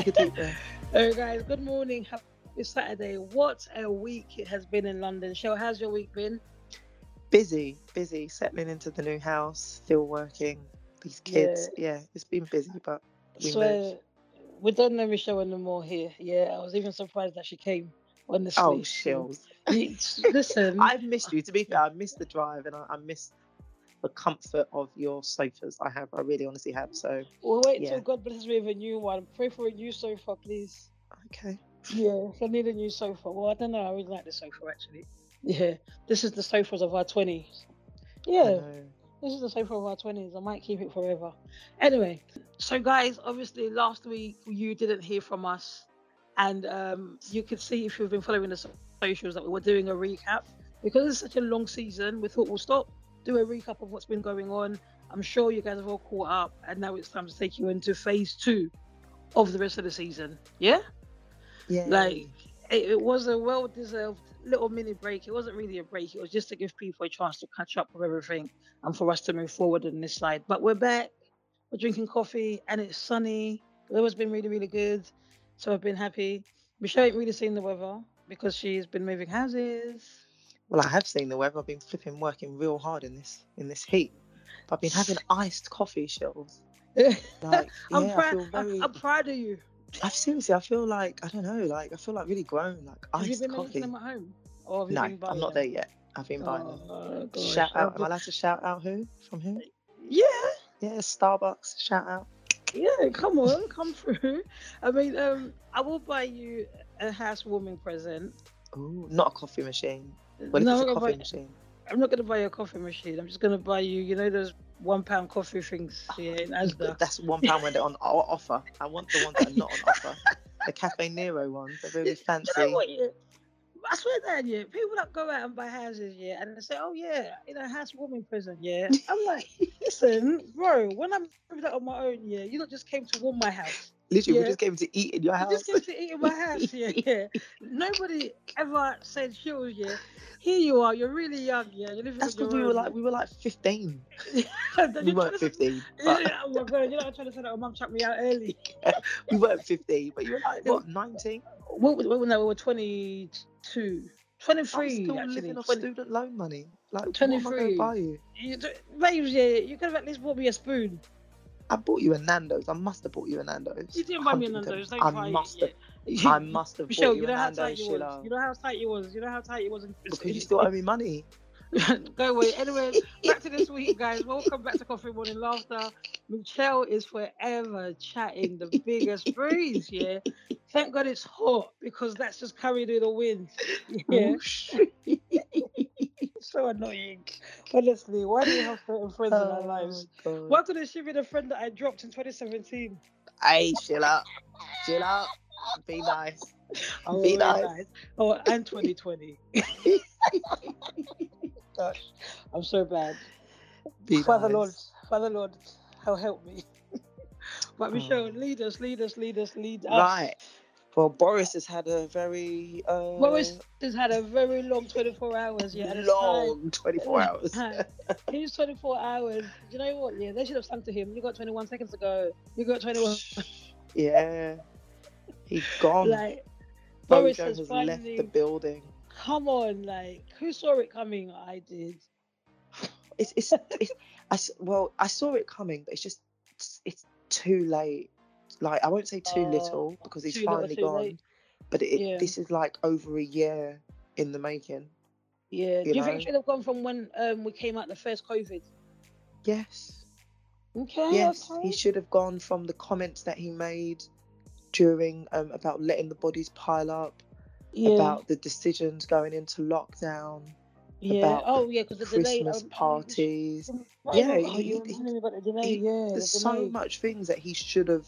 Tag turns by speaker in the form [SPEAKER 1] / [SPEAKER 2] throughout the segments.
[SPEAKER 1] Take a deep breath.
[SPEAKER 2] Hey guys, good morning. Happy Saturday. What a week it has been in London. Shell, how's your week been?
[SPEAKER 1] Busy, busy, settling into the new house, still working. These kids, yeah, it's been busy, but we
[SPEAKER 2] we don't know Michelle anymore here. Yeah, I was even surprised that she came. Honestly.
[SPEAKER 1] Oh, shills.
[SPEAKER 2] Listen,
[SPEAKER 1] I've missed you. To be fair, I missed the drive and I, I missed the comfort of your sofas. I have. I really honestly have. So,
[SPEAKER 2] we'll wait
[SPEAKER 1] yeah.
[SPEAKER 2] till God blesses me with a new one. Pray for a new sofa, please.
[SPEAKER 1] okay.
[SPEAKER 2] Yeah, I need a new sofa. Well, I don't know. I really like the sofa actually. Yeah, this is the sofas of our twenties. Yeah, this is the sofa of our twenties. I might keep it forever. Anyway, so guys, obviously last week you didn't hear from us, and um, you could see if you've been following the so- socials that we were doing a recap because it's such a long season. We thought we'll stop, do a recap of what's been going on. I'm sure you guys have all caught up, and now it's time to take you into phase two of the rest of the season. Yeah.
[SPEAKER 1] Yeah.
[SPEAKER 2] Like it, it was a well-deserved little mini break. It wasn't really a break. It was just to give people a chance to catch up with everything and for us to move forward on this side. But we're back. We're drinking coffee and it's sunny. The weather's been really, really good. So I've been happy. Michelle ain't really seen the weather because she's been moving houses.
[SPEAKER 1] Well, I have seen the weather. I've been flipping working real hard in this in this heat. But I've been having iced coffee shells. Like,
[SPEAKER 2] I'm
[SPEAKER 1] yeah,
[SPEAKER 2] proud. I'm,
[SPEAKER 1] very.
[SPEAKER 2] I'm proud of you.
[SPEAKER 1] I've seriously, I feel like I don't know, like I feel like really grown, like
[SPEAKER 2] Have you
[SPEAKER 1] iced
[SPEAKER 2] been
[SPEAKER 1] coffee.
[SPEAKER 2] them at home? Or
[SPEAKER 1] No, I'm not there yet. I've been buying them.
[SPEAKER 2] Oh, gosh.
[SPEAKER 1] Shout out! Am I allowed to shout out who from who?
[SPEAKER 2] Yeah.
[SPEAKER 1] Yeah, Starbucks. Shout out.
[SPEAKER 2] Yeah, come on, come through. I mean, um, I will buy you a housewarming present.
[SPEAKER 1] Ooh, not a coffee machine. What if
[SPEAKER 2] no,
[SPEAKER 1] it's
[SPEAKER 2] I'm,
[SPEAKER 1] a
[SPEAKER 2] not
[SPEAKER 1] coffee
[SPEAKER 2] gonna buy,
[SPEAKER 1] machine?
[SPEAKER 2] I'm not gonna buy you a coffee machine. I'm just gonna buy you, you know, those one pound coffee things ah, here in Asda.
[SPEAKER 1] That's one pound when they're on offer. I want the ones that are not on offer. The Caffè Nero ones. They're really fancy.
[SPEAKER 2] You know what, yeah? I swear that, yeah. People that go out and buy houses, yeah, and they say, oh, yeah, you know, housewarming present, yeah. I'm like, listen, bro, when I moved out on my own, yeah, you not just came to warm my house.
[SPEAKER 1] Literally, we just came to eat in your
[SPEAKER 2] You
[SPEAKER 1] house.
[SPEAKER 2] just came to eat in my house, yeah, yeah. Nobody ever said, Hills, yeah. Here you are, you're really young, yeah. You're living
[SPEAKER 1] That's because we were like we were like 15. We weren't
[SPEAKER 2] to say-
[SPEAKER 1] 15, but
[SPEAKER 2] Yeah, oh my god, you're not trying to say that. Oh, mum chucked me out early.
[SPEAKER 1] we weren't 15. But you were like what 19?
[SPEAKER 2] What, what, no, we were 22.
[SPEAKER 1] 23 I'm
[SPEAKER 2] 23,
[SPEAKER 1] still
[SPEAKER 2] actually.
[SPEAKER 1] living off
[SPEAKER 2] 20
[SPEAKER 1] student loan money. Like 23. what am I
[SPEAKER 2] 23.
[SPEAKER 1] going to buy you?
[SPEAKER 2] You, babes, yeah, you could have at least bought me a spoon.
[SPEAKER 1] I bought you a Nando's. I must have bought you a Nando's.
[SPEAKER 2] You didn't buy me a Nando's. Don't
[SPEAKER 1] I must have. I must have
[SPEAKER 2] Michelle,
[SPEAKER 1] bought
[SPEAKER 2] you
[SPEAKER 1] you
[SPEAKER 2] know
[SPEAKER 1] a
[SPEAKER 2] how tight
[SPEAKER 1] Nando's,
[SPEAKER 2] you was. You know how tight you was. You know how tight you was. in-
[SPEAKER 1] Because you still owe me money.
[SPEAKER 2] Go away. Anyway, back to this week, guys. Welcome back to Coffee Morning Laughter. Michelle is forever chatting the biggest breeze, yeah. Thank God it's hot because that's just carried through the wind. Yeah.
[SPEAKER 1] Oh, Whoosh.
[SPEAKER 2] so annoying. Honestly, why do we have certain friends in our oh, lives?
[SPEAKER 1] Oh, God.
[SPEAKER 2] Why couldn't she be the friend that I dropped in 2017?
[SPEAKER 1] Hey, chill out. Chill out. Be nice.
[SPEAKER 2] Oh,
[SPEAKER 1] Be
[SPEAKER 2] very
[SPEAKER 1] nice.
[SPEAKER 2] Oh, and 2020. Gosh, I'm so bad.
[SPEAKER 1] Be
[SPEAKER 2] Father
[SPEAKER 1] nice.
[SPEAKER 2] Lord, Father Lord, how help me. but Michelle,
[SPEAKER 1] Oh.
[SPEAKER 2] lead us, lead us, lead us, lead us.
[SPEAKER 1] Right. Well, Boris has had a very uh,
[SPEAKER 2] Boris has had a very long 24 hours. Yeah,
[SPEAKER 1] long 24 hours.
[SPEAKER 2] He's 24 hours. Do you know what? Yeah, they should have sung to him. You got 21 seconds to go. You got 21.
[SPEAKER 1] yeah. He's gone.
[SPEAKER 2] Like, Boris
[SPEAKER 1] Bojo
[SPEAKER 2] has
[SPEAKER 1] has
[SPEAKER 2] finally.
[SPEAKER 1] left the building.
[SPEAKER 2] Come on, like, who saw it coming? I did.
[SPEAKER 1] It's, it's, it's I, well, I saw it coming, but it's just, it's, it's too late. Like, I won't say too
[SPEAKER 2] Oh,
[SPEAKER 1] little because he's finally gone,
[SPEAKER 2] late.
[SPEAKER 1] but it,
[SPEAKER 2] Yeah.
[SPEAKER 1] this is like over a year in the making.
[SPEAKER 2] Yeah. Do
[SPEAKER 1] You
[SPEAKER 2] you think
[SPEAKER 1] know?
[SPEAKER 2] it should have gone from when um, we came out the first COVID?
[SPEAKER 1] Yes.
[SPEAKER 2] Okay.
[SPEAKER 1] Yes,
[SPEAKER 2] okay.
[SPEAKER 1] he should have gone from the comments that he made during um, about letting the bodies pile up,
[SPEAKER 2] yeah.
[SPEAKER 1] about the decisions going into lockdown,
[SPEAKER 2] yeah.
[SPEAKER 1] about
[SPEAKER 2] oh, yeah, because the delay.
[SPEAKER 1] Christmas
[SPEAKER 2] um,
[SPEAKER 1] parties.
[SPEAKER 2] Right,
[SPEAKER 1] Yeah, he- he-
[SPEAKER 2] telling me about the delay. yeah,
[SPEAKER 1] There's
[SPEAKER 2] the
[SPEAKER 1] so much things that he should have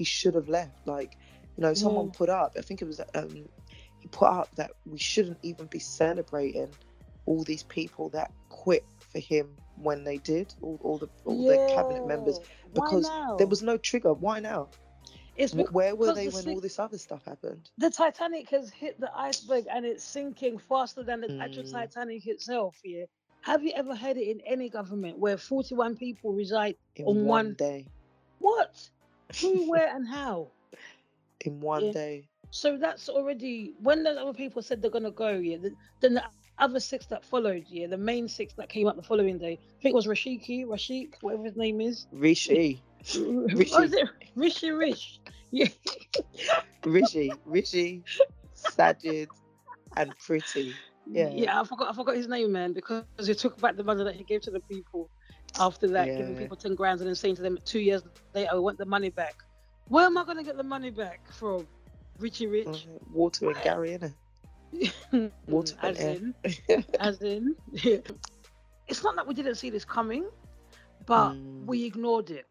[SPEAKER 1] he should have left. Like, you know, someone
[SPEAKER 2] Yeah.
[SPEAKER 1] put up. I think it was um he put up that we shouldn't even be celebrating all these people that quit for him when they did all, all the all the cabinet members because there was no trigger. Why now?
[SPEAKER 2] It's because
[SPEAKER 1] Where were they
[SPEAKER 2] the
[SPEAKER 1] when all this other stuff happened?
[SPEAKER 2] the Titanic has hit the iceberg and it's sinking faster than the actual
[SPEAKER 1] Mm.
[SPEAKER 2] Titanic itself. Yeah. Have you ever heard it in any government where 41 people reside?
[SPEAKER 1] In
[SPEAKER 2] On
[SPEAKER 1] one
[SPEAKER 2] one-
[SPEAKER 1] day.
[SPEAKER 2] What? Who, where, and how?
[SPEAKER 1] in one
[SPEAKER 2] Yeah.
[SPEAKER 1] day.
[SPEAKER 2] So that's already when the other people said they're gonna go. Yeah, the, then the other six that followed. Yeah, the main six that came up the following day. I think it was Rashiki, Rashik, whatever his name is.
[SPEAKER 1] Rishi,
[SPEAKER 2] Rishi. Oh, is it Rishi Rish? Yeah.
[SPEAKER 1] Rishi, Rishi, Sajid, and Priti. Yeah.
[SPEAKER 2] Yeah, I forgot. I forgot his name, man, because he took back the money that he gave to the people after that, giving people ten grand and then saying to them two years later, "I want the money back." Where am I gonna get the money back from? Richie Rich.
[SPEAKER 1] Water and Gary, innit? Water and
[SPEAKER 2] as
[SPEAKER 1] air.
[SPEAKER 2] in, as in, it's not that we didn't see this coming, but
[SPEAKER 1] Mm.
[SPEAKER 2] we ignored it.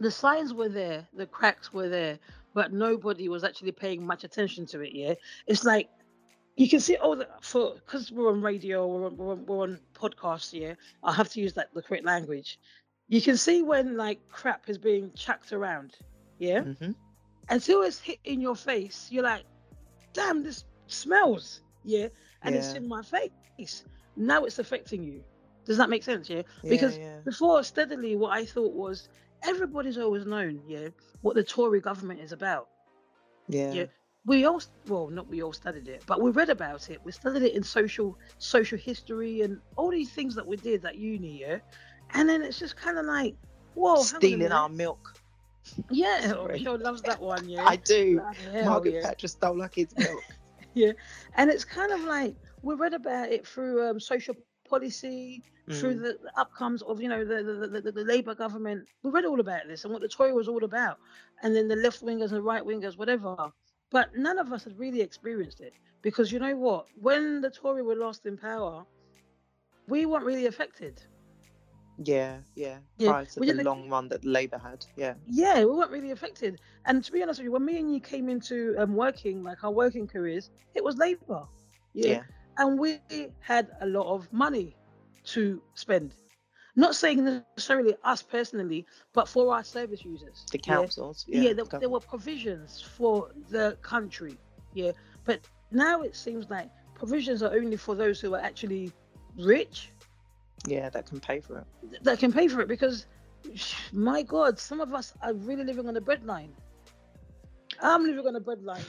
[SPEAKER 2] The signs were there, the cracks were there, but nobody was actually paying much attention to it. Yeah, it's like you can see all the for because we're on radio, we're on, we're on, we're on podcasts. Yeah, I have to use that the correct language. You can see when like crap is being chucked around. Yeah,
[SPEAKER 1] Mhm.
[SPEAKER 2] until it's hit in your face, you're like, damn, this smells. Yeah. And it's in my face. Now it's affecting you. Does that make sense? Yeah.
[SPEAKER 1] Yeah,
[SPEAKER 2] Because
[SPEAKER 1] yeah.
[SPEAKER 2] before, steadily, what I thought was everybody's always known, yeah, what the Tory government is about.
[SPEAKER 1] yeah,
[SPEAKER 2] yeah. We all, well, not we all studied it, but we read about it. We studied it in social social history and all these things that we did at uni, yeah. And then it's just kind of like, whoa, hang on a
[SPEAKER 1] stealing our milk.
[SPEAKER 2] Yeah. Michelle loves that one, yeah.
[SPEAKER 1] I do.
[SPEAKER 2] Hell,
[SPEAKER 1] Margaret
[SPEAKER 2] yeah.
[SPEAKER 1] Thatcher stole our kids' milk.
[SPEAKER 2] Yeah and it's kind of like we read about it through um, social policy, through
[SPEAKER 1] Mm.
[SPEAKER 2] the, the outcomes of you know the the, the, the the Labour government. We read all about this and what the Tory was all about, and then the left wingers and the right wingers, whatever. But none of us had really experienced it because you know what? When the Tory were lost in power, we weren't really affected.
[SPEAKER 1] Yeah, yeah.
[SPEAKER 2] Yeah,
[SPEAKER 1] Prior to
[SPEAKER 2] we
[SPEAKER 1] the long run that Labour had. Yeah.
[SPEAKER 2] Yeah, we weren't really affected. And to be honest with you, when me and you came into um, working, like our working careers, it was Labour.
[SPEAKER 1] Yeah.
[SPEAKER 2] and we had a lot of money to spend. Not saying necessarily us personally, but for our service users.
[SPEAKER 1] The
[SPEAKER 2] yeah?
[SPEAKER 1] councils.
[SPEAKER 2] Yeah,
[SPEAKER 1] Yeah.
[SPEAKER 2] there, there were provisions for the country. Yeah, but now it seems like provisions are only for those who are actually rich
[SPEAKER 1] Yeah, that can pay for it.
[SPEAKER 2] that can pay for it. Because, my God, some of us are really living on the breadline. I'm living on the breadline.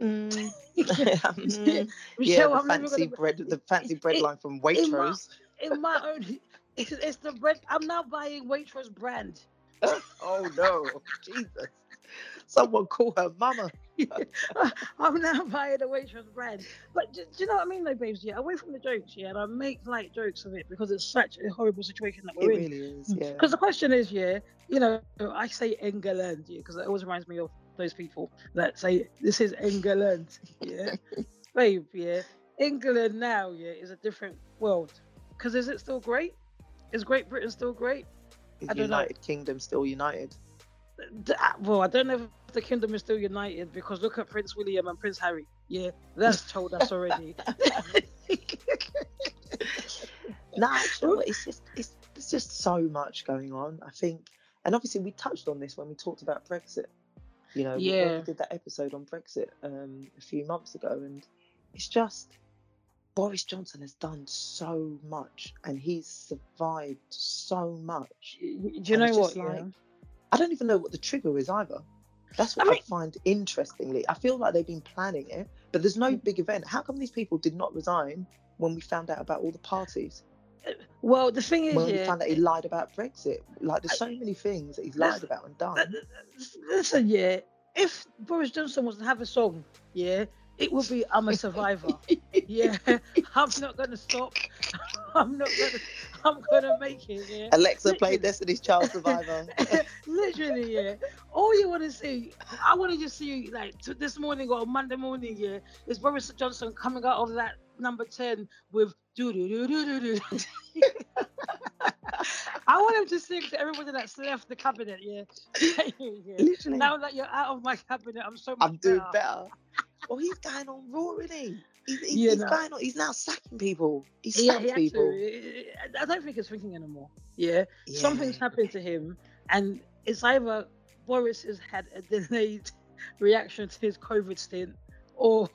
[SPEAKER 1] Mm. Mm. yeah, the
[SPEAKER 2] I'm living on
[SPEAKER 1] fancy
[SPEAKER 2] the
[SPEAKER 1] bread, the fancy bread
[SPEAKER 2] it-
[SPEAKER 1] line from
[SPEAKER 2] in my-
[SPEAKER 1] Waitrose.
[SPEAKER 2] in my own it's, it's the bread i'm now buying waitrose brand
[SPEAKER 1] oh no, Jesus! Someone call her mama.
[SPEAKER 2] i'm now buying the waitrose brand but do, do you know what i mean though babes yeah away from the jokes yeah and i make light jokes of it because it's such a horrible situation that we're in It
[SPEAKER 1] really is. Mm. Yeah.
[SPEAKER 2] because the question is yeah you know i say england yeah because it always reminds me of those people that say this is england yeah babe yeah england now yeah is a different world because is it still great is great britain still great
[SPEAKER 1] Is
[SPEAKER 2] I don't know.
[SPEAKER 1] United Kingdom still united?
[SPEAKER 2] Uh, well, I don't know if the kingdom is still united because look at Prince William and Prince Harry. Yeah, that's told us already.
[SPEAKER 1] No, actually, it's just it's there's just so much going on. I think, and obviously we touched on this when we talked about Brexit. You know,
[SPEAKER 2] Yeah.
[SPEAKER 1] we did that episode on Brexit um, a few months ago, and it's just Boris Johnson has done so much, and he's survived so much.
[SPEAKER 2] Do you know what?
[SPEAKER 1] just
[SPEAKER 2] Yeah?
[SPEAKER 1] I don't even know what the trigger is either. That's what I,
[SPEAKER 2] mean-
[SPEAKER 1] find interestingly. I feel like they've been planning it, but there's no
[SPEAKER 2] Mm.
[SPEAKER 1] big event. How come these people did not resign when we found out about all the parties?
[SPEAKER 2] Well, the thing is,
[SPEAKER 1] when we
[SPEAKER 2] yeah.
[SPEAKER 1] found out he lied about Brexit. Like, there's so many things that he's lied about and
[SPEAKER 2] uh,
[SPEAKER 1] done.
[SPEAKER 2] Listen, yeah. If Boris Johnson was to have a song, yeah, it would be "I'm a Survivor." yeah, I'm not gonna stop. I'm not gonna. I'm gonna make it. Yeah.
[SPEAKER 1] Alexa played. Destiny's Child Survivor.
[SPEAKER 2] Literally, yeah. All you want to see, I want to just see like t- this morning or Monday morning, yeah, is Boris Johnson coming out of that number ten with do do do do do do. I want him to sing to everybody that's left the cabinet, yeah. yeah.
[SPEAKER 1] Literally,
[SPEAKER 2] Now that you're out of my cabinet, I'm so much
[SPEAKER 1] I'm doing
[SPEAKER 2] better.
[SPEAKER 1] better. Well, he's going on raw, isn't he? He's, he's,
[SPEAKER 2] Yeah,
[SPEAKER 1] he's
[SPEAKER 2] no.
[SPEAKER 1] going on. He's now sacking people. He's
[SPEAKER 2] Yeah,
[SPEAKER 1] sacked
[SPEAKER 2] he
[SPEAKER 1] people.
[SPEAKER 2] to. I don't think he's thinking anymore. Yeah.
[SPEAKER 1] Yeah.
[SPEAKER 2] something's happened to him, and it's either Boris has had a delayed reaction to his COVID stint, or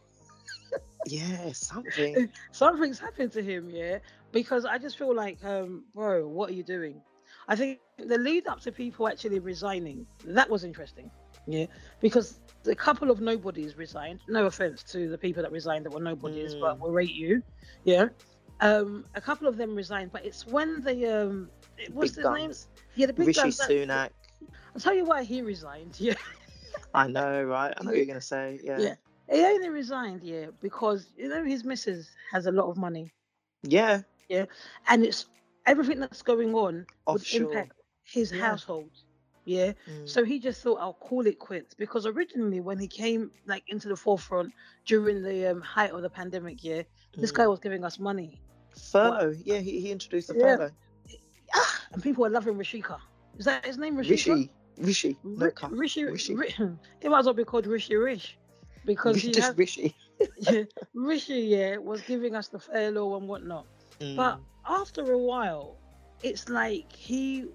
[SPEAKER 1] Yeah, something.
[SPEAKER 2] something's happened to him. Yeah, because I just feel like, um, bro, what are you doing? I think the lead up to people actually resigning that was interesting. Yeah, because a couple of nobodies resigned. No offense to the people that resigned that were nobodies, mm. but we'll rate you. Yeah. Um, a couple of them resigned, but it's when the um, what's
[SPEAKER 1] big
[SPEAKER 2] the name? Yeah, the big
[SPEAKER 1] Rishi
[SPEAKER 2] guns.
[SPEAKER 1] Sunak.
[SPEAKER 2] I'll tell you why he resigned. Yeah.
[SPEAKER 1] I know, right? I know what you're gonna say. Yeah.
[SPEAKER 2] Yeah. He only resigned, yeah, because you know his missus has a lot of money,
[SPEAKER 1] Yeah. Yeah.
[SPEAKER 2] and it's everything that's going on would impact his
[SPEAKER 1] Yeah.
[SPEAKER 2] household. Yeah.
[SPEAKER 1] Mm.
[SPEAKER 2] So he just thought I'll call it quits because originally when he came like into the forefront during the um, height of the pandemic, yeah, this
[SPEAKER 1] Mm.
[SPEAKER 2] guy was giving us money,
[SPEAKER 1] furlough. Yeah, he, he introduced the
[SPEAKER 2] Yeah.
[SPEAKER 1] furlough.
[SPEAKER 2] and people were loving Rishika. Is that his name, Rishika?
[SPEAKER 1] Rishi. Rishi. No.
[SPEAKER 2] Rishi,
[SPEAKER 1] Rishi.
[SPEAKER 2] Ri- he might as well be called Rishi Rish because he
[SPEAKER 1] Just
[SPEAKER 2] has,
[SPEAKER 1] Rishi.
[SPEAKER 2] yeah, Rishi, yeah, was giving us the furlough and whatnot. But
[SPEAKER 1] Mm.
[SPEAKER 2] After a while, it's like he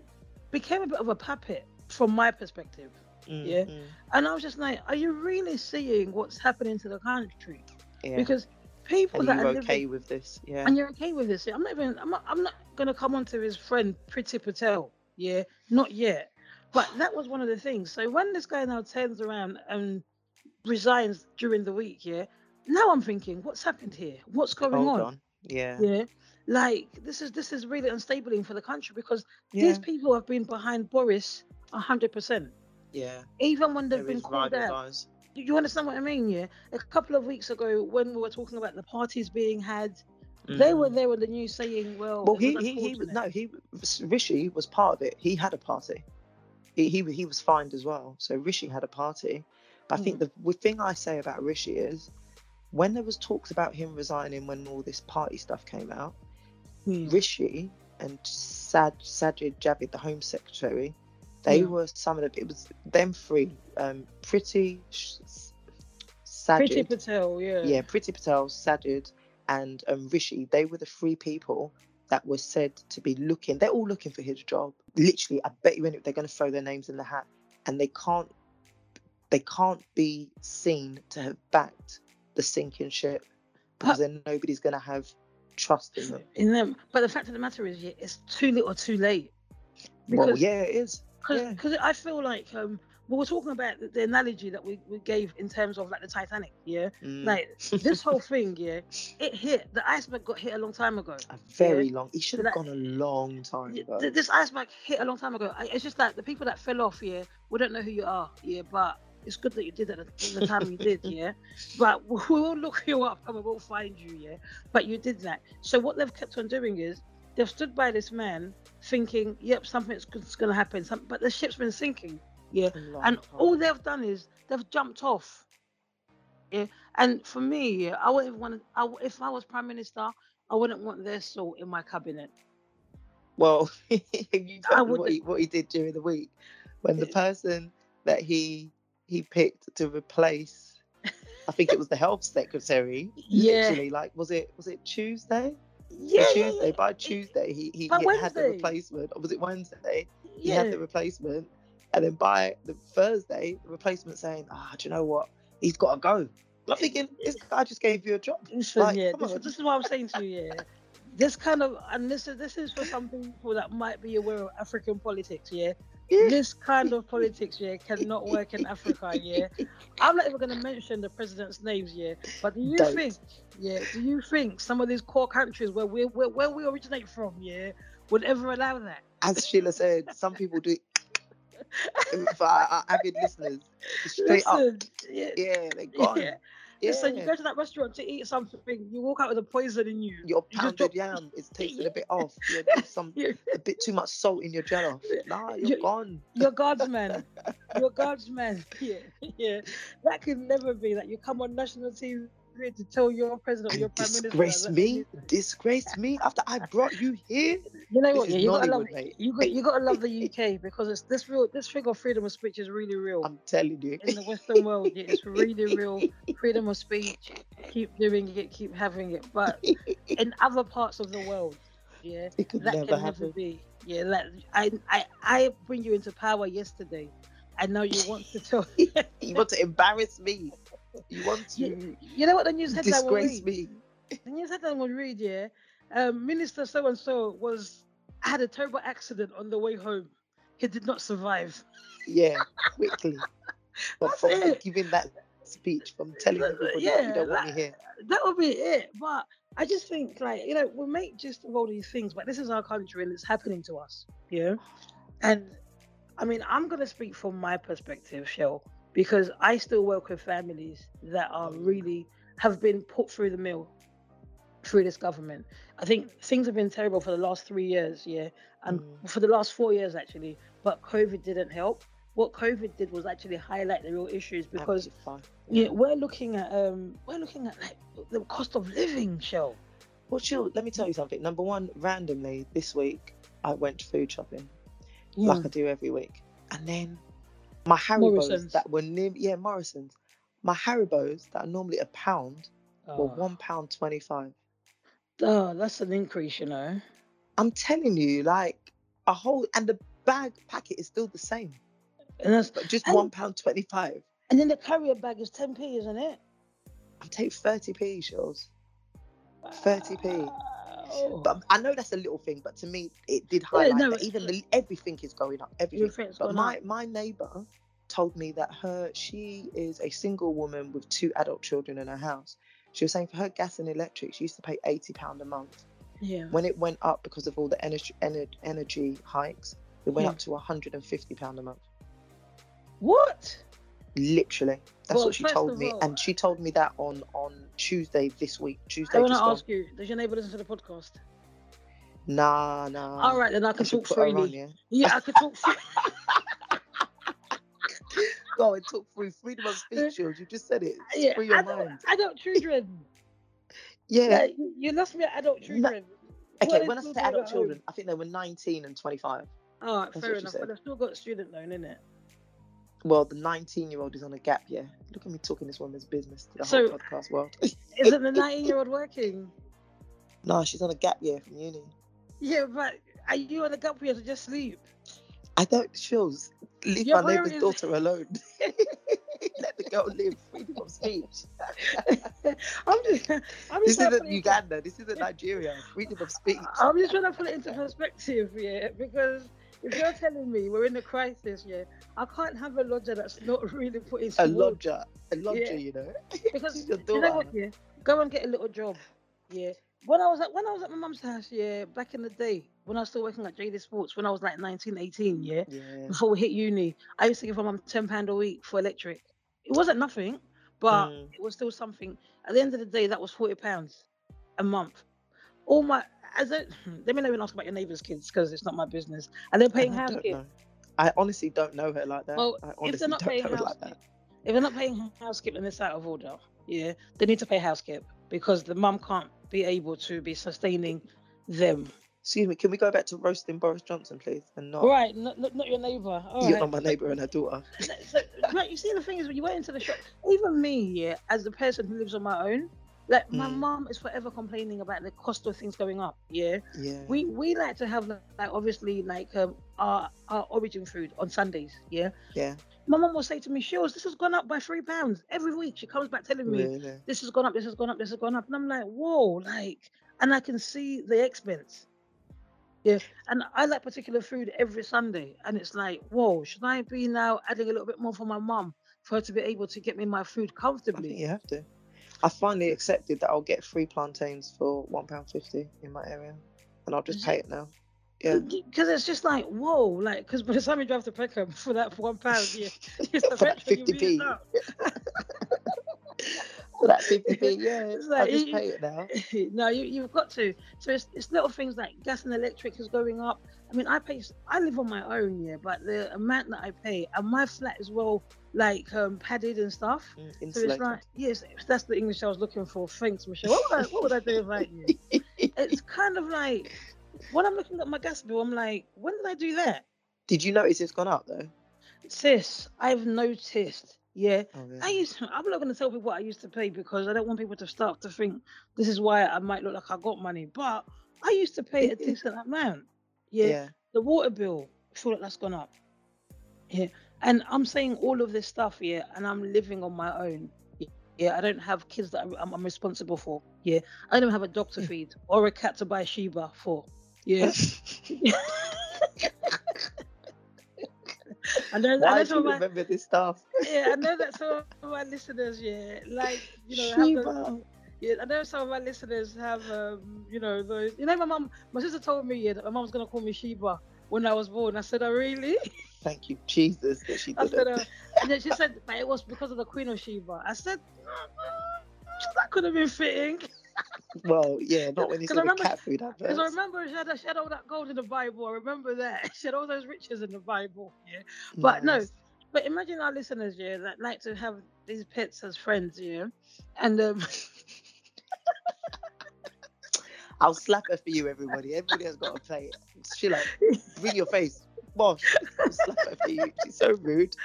[SPEAKER 2] became a bit of a puppet from my perspective.
[SPEAKER 1] Mm,
[SPEAKER 2] yeah.
[SPEAKER 1] mm.
[SPEAKER 2] And I was just like, are you really seeing what's happening to the country?
[SPEAKER 1] Yeah.
[SPEAKER 2] Because people
[SPEAKER 1] and
[SPEAKER 2] that are
[SPEAKER 1] okay
[SPEAKER 2] living,
[SPEAKER 1] with this. Yeah.
[SPEAKER 2] and you're okay with this. I'm not even. I'm not. I'm not gonna come on to his friend Priti Patel. Yeah, not yet. But that was one of the things. So when this guy now turns around and resigns during the week, yeah. Now I'm thinking, what's happened here? What's going on?
[SPEAKER 1] on. Yeah.
[SPEAKER 2] Yeah. Like this is this is really unstabling for the country because
[SPEAKER 1] Yeah.
[SPEAKER 2] these people have been behind Boris hundred percent.
[SPEAKER 1] Yeah.
[SPEAKER 2] Even when they've
[SPEAKER 1] There
[SPEAKER 2] been called out. you understand what I mean? Yeah. A couple of weeks ago, when we were talking about the parties being had, they were
[SPEAKER 1] Mm.
[SPEAKER 2] there with the news saying, "Well,
[SPEAKER 1] Well, he he, he was no he Rishi was part of it. He had a party. He he, he was fined as well. So Rishi had a party. But I think
[SPEAKER 2] Mm.
[SPEAKER 1] the thing I say about Rishi is when there was talks about him resigning when all this party stuff came out,
[SPEAKER 2] Hmm.
[SPEAKER 1] Rishi and Sad Sajid Javid, the Home Secretary, they
[SPEAKER 2] Yeah.
[SPEAKER 1] were some of the. It was them three. Um, Priti, Sh- Priti
[SPEAKER 2] Patel, yeah.
[SPEAKER 1] yeah, Priti Patel, Sajid, and um, Rishi. They were the three people that were said to be looking. They're all looking for his job. Literally, I bet you they're going to throw their names in the hat, and they can't. They can't be seen to have backed the sinking ship because then nobody's going to have trust in them.
[SPEAKER 2] In them, but the fact of the matter is, yeah, it's too little, too late.
[SPEAKER 1] well, yeah, it is. yeah.
[SPEAKER 2] because I feel like um, we were talking about the, the analogy that we, we gave in terms of like the Titanic, yeah.
[SPEAKER 1] Mm.
[SPEAKER 2] Like this whole thing, yeah, it hit the iceberg got hit a long time ago.
[SPEAKER 1] a very long. It should have
[SPEAKER 2] Like-
[SPEAKER 1] gone a long time ago.
[SPEAKER 2] th- This iceberg hit a long time ago. I- It's just like the people that fell off, yeah, we don't know who you are, yeah, but it's good that you did it at the- time you did, yeah. But we will look you up and we will find you, yeah. But you did that. So what they've kept on doing is they've stood by this man, thinking, yep, something's going to happen. Some, but the ship's been sinking, yeah. And
[SPEAKER 1] time.
[SPEAKER 2] all they've done is they've jumped off. Yeah. And for me, yeah, I wouldn't want. I, if I was prime minister, I wouldn't want their salt in my cabinet.
[SPEAKER 1] Well, you
[SPEAKER 2] I
[SPEAKER 1] what he, what he did during the week when the person that he he picked to replace, I think it was the health secretary.
[SPEAKER 2] Yeah.
[SPEAKER 1] Literally, like, was it was it Tuesday?
[SPEAKER 2] Yeah,
[SPEAKER 1] Tuesday. By Tuesday, he he, he had the replacement. Or was it Wednesday?
[SPEAKER 2] Yeah.
[SPEAKER 1] He had the replacement, and then by the Thursday, the replacement saying, "Ah, do you know what? He's got to go." I'm thinking, this guy just gave you a job.
[SPEAKER 2] Listen,
[SPEAKER 1] Like,
[SPEAKER 2] yeah, this, this is what I'm saying to you. Yeah, this kind of and this is this is for some people that might be aware of African politics. Yeah. This kind of politics, yeah, cannot work in Africa. Yeah, I'm not even going to mention the president's names. Yeah, but do you
[SPEAKER 1] Don't.
[SPEAKER 2] think, yeah, do you think some of these core countries where we where, where we originate from, yeah, would ever allow that?
[SPEAKER 1] As Sheila said, some people do. For our, our avid listeners, straight up,
[SPEAKER 2] yeah,
[SPEAKER 1] yeah, they're gone.
[SPEAKER 2] yeah.
[SPEAKER 1] Yeah,
[SPEAKER 2] Listen, you go to that restaurant to eat something, you walk out with a poison in you.
[SPEAKER 1] your
[SPEAKER 2] you
[SPEAKER 1] pounded
[SPEAKER 2] drop-
[SPEAKER 1] yam is tasting a bit off. There's some a bit too much salt in your jello. Nah, you're
[SPEAKER 2] You-
[SPEAKER 1] gone.
[SPEAKER 2] You're God's man. You're God's man. Yeah, yeah. That could never be that you come on national TV to tell your president, your prime minister.
[SPEAKER 1] disgrace me, disgrace me after I brought you here.
[SPEAKER 2] You know what? Yeah, you gotta love.
[SPEAKER 1] Mate.
[SPEAKER 2] You got. You gotta love the UK because it's this real. This thing of freedom of speech is really real
[SPEAKER 1] I'm telling you.
[SPEAKER 2] in the Western world. Yeah, it's really real. Freedom of speech. Keep doing it. Keep having it. But in other parts of the world, yeah, that
[SPEAKER 1] never
[SPEAKER 2] can never be. Yeah, like I, I, I bring you into power yesterday, and now you want to tell.
[SPEAKER 1] You want to embarrass me. You want to
[SPEAKER 2] you, you know what the news headline will
[SPEAKER 1] disgrace
[SPEAKER 2] read?
[SPEAKER 1] me.
[SPEAKER 2] The news headline will read, yeah. Um, Minister so and so was had a terrible accident on the way home. He did not survive.
[SPEAKER 1] Yeah, quickly. But from
[SPEAKER 2] it.
[SPEAKER 1] giving that speech, from telling everybody
[SPEAKER 2] yeah,
[SPEAKER 1] you don't want
[SPEAKER 2] that-
[SPEAKER 1] to hear.
[SPEAKER 2] that would be it. But I just think, like, you know, we make just of all these things, but this is our country and it's happening to us, you know? And I mean, I'm going to speak from my perspective, Shell, because I still work with families that are really have been put through the mill through this government. I think things have been terrible for the last three years, yeah, and
[SPEAKER 1] Mm.
[SPEAKER 2] for the last four years actually. But COVID didn't help. What COVID did was actually highlight the real issues because yeah, we're looking at um, we're looking at like the cost of living, Shell.
[SPEAKER 1] Well, chill. Let me tell you something. Number one, randomly this week, I went food shopping like I do every week, and then my Haribos
[SPEAKER 2] Morrison's.
[SPEAKER 1] that were near, yeah, Morrison's. My Haribos that are normally a pound were
[SPEAKER 2] Oh,
[SPEAKER 1] one pound twenty-five.
[SPEAKER 2] oh, that's an increase, you know.
[SPEAKER 1] I'm telling you, like a whole, and the bag packet is still the same,
[SPEAKER 2] And that's
[SPEAKER 1] just
[SPEAKER 2] And-
[SPEAKER 1] one pound twenty-five.
[SPEAKER 2] and then the carrier bag is 10p, isn't it?
[SPEAKER 1] I take thirty p, Shores. 30p. Ah.
[SPEAKER 2] Wow.
[SPEAKER 1] But I know that's a little thing, but to me, it did highlight
[SPEAKER 2] no,
[SPEAKER 1] that
[SPEAKER 2] it-
[SPEAKER 1] even the, everything is going up. Everything. But my
[SPEAKER 2] up.
[SPEAKER 1] my neighbor told me that her she is a single woman with two adult children in her house. She was saying for her gas and electric, she used to pay eighty pound a month.
[SPEAKER 2] Yeah.
[SPEAKER 1] When it went up because of all the energy ener- energy hikes, it went
[SPEAKER 2] Yeah.
[SPEAKER 1] up to hundred and fifty pound a month.
[SPEAKER 2] What?
[SPEAKER 1] Literally, that's
[SPEAKER 2] Well,
[SPEAKER 1] what she told me,
[SPEAKER 2] all-
[SPEAKER 1] and she told me that on on Tuesday this week. Tuesday
[SPEAKER 2] I want to ask you, does your neighbor listen to the podcast?
[SPEAKER 1] Nah, nah.
[SPEAKER 2] All right, then I
[SPEAKER 1] I
[SPEAKER 2] can
[SPEAKER 1] should
[SPEAKER 2] talk
[SPEAKER 1] her on,
[SPEAKER 2] freely.
[SPEAKER 1] yeah.
[SPEAKER 2] Yeah, I could talk freely.
[SPEAKER 1] Go and talk through freedom of speech, Jules. You just said it. It's
[SPEAKER 2] yeah,
[SPEAKER 1] free your
[SPEAKER 2] adult,
[SPEAKER 1] mind.
[SPEAKER 2] adult children.
[SPEAKER 1] Yeah.
[SPEAKER 2] Yeah, you, lost me at adult
[SPEAKER 1] No,
[SPEAKER 2] children.
[SPEAKER 1] Okay, when I
[SPEAKER 2] is
[SPEAKER 1] say
[SPEAKER 2] children
[SPEAKER 1] adult
[SPEAKER 2] home?
[SPEAKER 1] children, I think they were 19 and 25.
[SPEAKER 2] All right,
[SPEAKER 1] That's
[SPEAKER 2] fair enough. But I've still got student loan, innit?
[SPEAKER 1] Well, the 19 year old is on a gap year. Look at me talking this woman's business to the
[SPEAKER 2] So-
[SPEAKER 1] whole podcast world.
[SPEAKER 2] Isn't the 19 year old working?
[SPEAKER 1] no, she's on a gap year from uni.
[SPEAKER 2] Yeah, but are you on a gap year to just sleep?
[SPEAKER 1] I don't, Shills, leave
[SPEAKER 2] Your
[SPEAKER 1] my neighbour's
[SPEAKER 2] priorities-
[SPEAKER 1] daughter alone. Let the girl live freedom of speech.
[SPEAKER 2] I'm just, I'm
[SPEAKER 1] This
[SPEAKER 2] just to
[SPEAKER 1] isn't Uganda. This isn't Nigeria. Freedom of speech.
[SPEAKER 2] I'm just trying to put it into perspective, yeah, because if you're telling me we're in a crisis, yeah, I can't have a lodger that's not really putting
[SPEAKER 1] A lodger. A lodger,
[SPEAKER 2] Yeah.
[SPEAKER 1] you know.
[SPEAKER 2] because you know what, yeah, go and get a little job, yeah. When I was at when I was at my mum's house, yeah, back in the day, when I was still working at JD Sports, when I was like 19, 18, yeah,
[SPEAKER 1] Yeah.
[SPEAKER 2] before we hit uni, I used to give my mum ten pound a week for electric. It wasn't nothing, but
[SPEAKER 1] Mm.
[SPEAKER 2] it was still something. At the end of the day, that was forty pounds a month. All my as a, let me not even ask about your neighbours' kids because it's not my business. And they're paying
[SPEAKER 1] I
[SPEAKER 2] house
[SPEAKER 1] know. I honestly don't know her like that.
[SPEAKER 2] Well,
[SPEAKER 1] I
[SPEAKER 2] if they're not paying house
[SPEAKER 1] like
[SPEAKER 2] if they're not paying house then it's out of order. Yeah, they need to pay house because the mum can't be able to be sustaining them.
[SPEAKER 1] Excuse me, can we go back to roasting Boris Johnson, please? And not
[SPEAKER 2] Right, not, not, your neighbour.
[SPEAKER 1] You're
[SPEAKER 2] right.
[SPEAKER 1] not my neighbour and her daughter.
[SPEAKER 2] so, right, you see the thing is when you went into the shop, even me, yeah, as the person who lives on my own, like my
[SPEAKER 1] Mm.
[SPEAKER 2] mom is forever complaining about the cost of things going up. Yeah,
[SPEAKER 1] Yeah.
[SPEAKER 2] we we like to have like obviously like um, our our origin food on Sundays. Yeah,
[SPEAKER 1] yeah.
[SPEAKER 2] my mom will say to me, "Shills, this has gone up by three pounds every week." She comes back telling me,
[SPEAKER 1] Really.
[SPEAKER 2] "This has gone up, this has gone up, this has gone up," and I'm like, "Whoa!" Like, and I can see the expense. Yeah, and I like particular food every Sunday, and it's like, whoa, should I be now adding a little bit more for my mom for her to be able to get me my food comfortably?
[SPEAKER 1] you have to. I finally accepted that I'll get free plantains for one pound fifty in my area, and I'll just pay it now. Yeah.
[SPEAKER 2] Because it's just like, whoa, like, because by the time you drive to Peckham for that one pound, yeah, it's the
[SPEAKER 1] For
[SPEAKER 2] petrol you
[SPEAKER 1] 50p. For that fifty p, yeah.
[SPEAKER 2] It's
[SPEAKER 1] I'll
[SPEAKER 2] like,
[SPEAKER 1] just
[SPEAKER 2] you-
[SPEAKER 1] pay it now.
[SPEAKER 2] no, you, you've got to. So it's, it's little things like gas and electric is going up. I mean, I pay. I live on my own, yeah, but the amount that I pay and my flat is well, like um, padded and stuff.
[SPEAKER 1] Mm,
[SPEAKER 2] So it's like, yes, that's the English I was looking for. Thanks, Michelle. What would I, what would I do without you? It's kind of like when I'm looking at my gas bill, I'm like, when did I do that?
[SPEAKER 1] Did you notice it's gone up though?
[SPEAKER 2] Sis, I've noticed. Yeah,
[SPEAKER 1] Oh.
[SPEAKER 2] I used. To, I'm not going to tell people what I used to pay because I don't want people to start to think this is why I might look like I got money. But I used to pay a decent amount. Yeah,
[SPEAKER 1] yeah.
[SPEAKER 2] the water bill, I feel like that's gone up. Yeah, and I'm saying all of this stuff, yeah, and I'm living on my own. Yeah, I don't have kids that I'm, I'm- responsible for. Yeah, I don't have a dog to feed or a cat to buy Sheba for. Yeah. I know,
[SPEAKER 1] Why
[SPEAKER 2] I know
[SPEAKER 1] do you
[SPEAKER 2] of my,
[SPEAKER 1] remember this stuff?
[SPEAKER 2] yeah, I know that some of my listeners, yeah, like you know,
[SPEAKER 1] Sheba.
[SPEAKER 2] yeah, I know some of my listeners have, um, you know, those. You know, my mum, my sister told me yeah, that my mum was gonna call me Sheba when I was born. I said, "Oh, really?"
[SPEAKER 1] Thank you, Jesus, that she
[SPEAKER 2] I said,
[SPEAKER 1] it.
[SPEAKER 2] uh, and then she said, "But it was because of the Queen of Sheba." I said, "Mm, "That could have been fitting."
[SPEAKER 1] Well, yeah, not when you
[SPEAKER 2] 'Cause
[SPEAKER 1] see
[SPEAKER 2] I
[SPEAKER 1] the
[SPEAKER 2] remember-
[SPEAKER 1] cat food
[SPEAKER 2] Because I remember she had, she had all that gold in the Bible. I remember that. She had all those riches in the Bible. Yeah. But no, but imagine our listeners, yeah, that like to have these pets as friends, yeah. And um,
[SPEAKER 1] I'll slap her for you, everybody. Everybody has got to play it. She like, bring your face. Bosh. I'll slap her for you. She's so rude.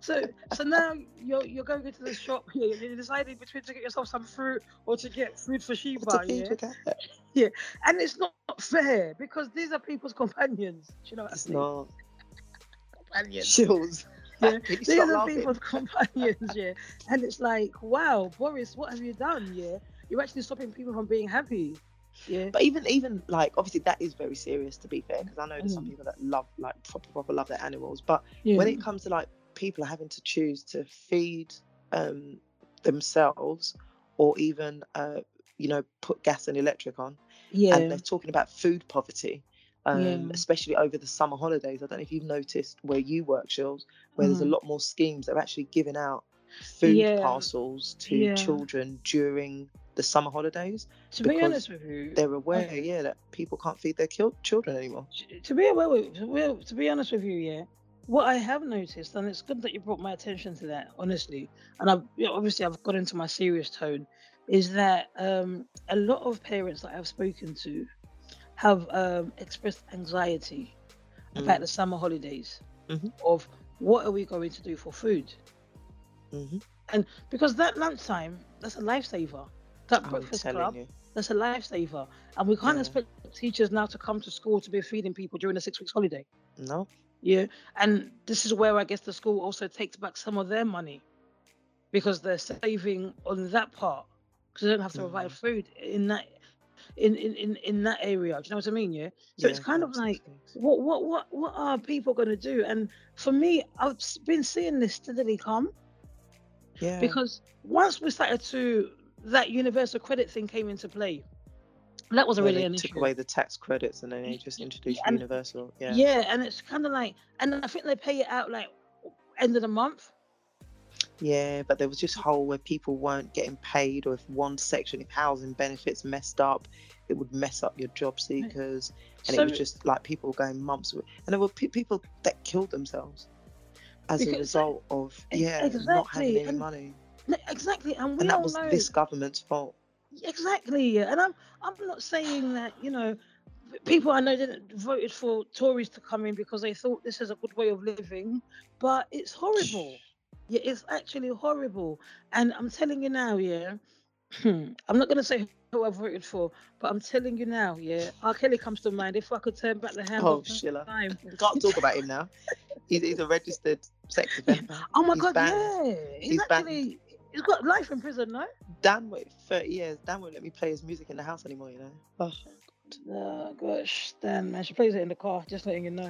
[SPEAKER 2] so so now you're you're going into the shop here. You're deciding between to get yourself some fruit or to get food for Sheba,
[SPEAKER 1] What's a feed
[SPEAKER 2] yeah.
[SPEAKER 1] with?
[SPEAKER 2] And it's not fair because these are people's companions. Do you know what
[SPEAKER 1] It's
[SPEAKER 2] I mean?
[SPEAKER 1] not.
[SPEAKER 2] Companions.
[SPEAKER 1] Chills.
[SPEAKER 2] Yeah, These are
[SPEAKER 1] laughing?
[SPEAKER 2] people's companions, yeah. And it's like, wow, Boris, what have you done? Yeah, you're actually stopping people from being happy. Yeah,
[SPEAKER 1] But even even like obviously that is very serious to be fair because I know there's some
[SPEAKER 2] Mm.
[SPEAKER 1] people that love like proper proper love their animals. But
[SPEAKER 2] yeah.
[SPEAKER 1] when it comes to like people having to choose to feed um themselves or even uh you know put gas and electric on
[SPEAKER 2] yeah,
[SPEAKER 1] and they're talking about food poverty um
[SPEAKER 2] Yeah.
[SPEAKER 1] especially over the summer holidays i don't know if you've noticed where you work Shills, where there's a
[SPEAKER 2] Mhm.
[SPEAKER 1] lot more schemes that are actually giving out food
[SPEAKER 2] Yeah.
[SPEAKER 1] parcels to
[SPEAKER 2] Yeah.
[SPEAKER 1] children during the summer holidays
[SPEAKER 2] to be honest with you,
[SPEAKER 1] they're aware yeah that people can't feed their children anymore
[SPEAKER 2] to be aware with, to be- to be honest with you, yeah, what I have noticed, and it's good that you brought my attention to that, honestly, and I've you know, obviously I've got into my serious tone, is that um, a lot of parents that I've spoken to have um, expressed anxiety about
[SPEAKER 1] Mm.
[SPEAKER 2] the summer holidays
[SPEAKER 1] Mhm.
[SPEAKER 2] of what are we going to do for food
[SPEAKER 1] Mhm.
[SPEAKER 2] And because that lunchtime that's a lifesaver that
[SPEAKER 1] i'm
[SPEAKER 2] breakfast club.
[SPEAKER 1] you.
[SPEAKER 2] That's a lifesaver. And we can't
[SPEAKER 1] Yeah.
[SPEAKER 2] expect teachers now to come to school to be feeding people during the six weeks holiday.
[SPEAKER 1] No.
[SPEAKER 2] Yeah. And this is where i guess the school also takes back some of their money because they're saving on that part because they don't have to provide
[SPEAKER 1] Mhm.
[SPEAKER 2] food in that in, in in in that area. Do you know what i mean? Yeah. So it's
[SPEAKER 1] Yeah,
[SPEAKER 2] kind of like what what what what are people going to do? And for me i've been seeing this steadily come
[SPEAKER 1] yeah.
[SPEAKER 2] because once we started to that universal credit thing came into play. That wasn't
[SPEAKER 1] where
[SPEAKER 2] really an
[SPEAKER 1] took
[SPEAKER 2] issue.
[SPEAKER 1] away the tax credits and then they just introduced
[SPEAKER 2] and-
[SPEAKER 1] universal yeah.
[SPEAKER 2] Yeah. and it's kind of like and i think they pay it out like end of the month.
[SPEAKER 1] Yeah, but there was just mm. whole where people weren't getting paid, or if one section, if housing benefits messed up, it would mess up your job seekers, and
[SPEAKER 2] so
[SPEAKER 1] it was just like people going months, with, and there were pe- people that killed themselves as a result of yeah not having any
[SPEAKER 2] and
[SPEAKER 1] money,
[SPEAKER 2] exactly and we
[SPEAKER 1] and that
[SPEAKER 2] all
[SPEAKER 1] was
[SPEAKER 2] know
[SPEAKER 1] this government's fault.
[SPEAKER 2] exactly and i'm i'm not saying that you know people i know didn't voted for tories to come in because they thought this is a good way of living but it's horrible yeah it's actually horrible and i'm telling you now yeah i'm not going to say who i voted for but i'm telling you now yeah r kelly comes to mind if i could turn back the hand
[SPEAKER 1] Oh,
[SPEAKER 2] of
[SPEAKER 1] Sheila.
[SPEAKER 2] time
[SPEAKER 1] We can't talk about him now. He's, he's a registered sex offender.
[SPEAKER 2] oh my
[SPEAKER 1] He's
[SPEAKER 2] god
[SPEAKER 1] banned.
[SPEAKER 2] yeah he's,
[SPEAKER 1] He's banned.
[SPEAKER 2] He's got life in prison no
[SPEAKER 1] Dan wait 30 years. Dan won't let me play his music in the house anymore. You know. Oh,
[SPEAKER 2] Oh gosh, Dan, man, she plays it in the car. Just letting you know.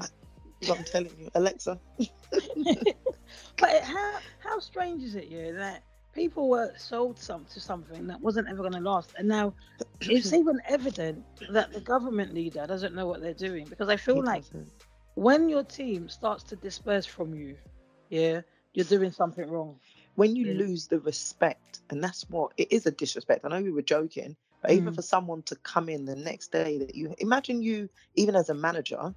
[SPEAKER 1] I'm telling you, Alexa.
[SPEAKER 2] but it, how how strange is it, yeah, that people were sold some to something that wasn't ever going to last, and now it's even evident that the government leader doesn't know what they're doing because I feel like when your team starts to disperse from you, yeah, you're doing something wrong.
[SPEAKER 1] When you
[SPEAKER 2] Yeah.
[SPEAKER 1] lose the respect, and that's what it is a disrespect. I know we were joking, but even
[SPEAKER 2] Mm.
[SPEAKER 1] for someone to come in the next day that you imagine you, even as a manager,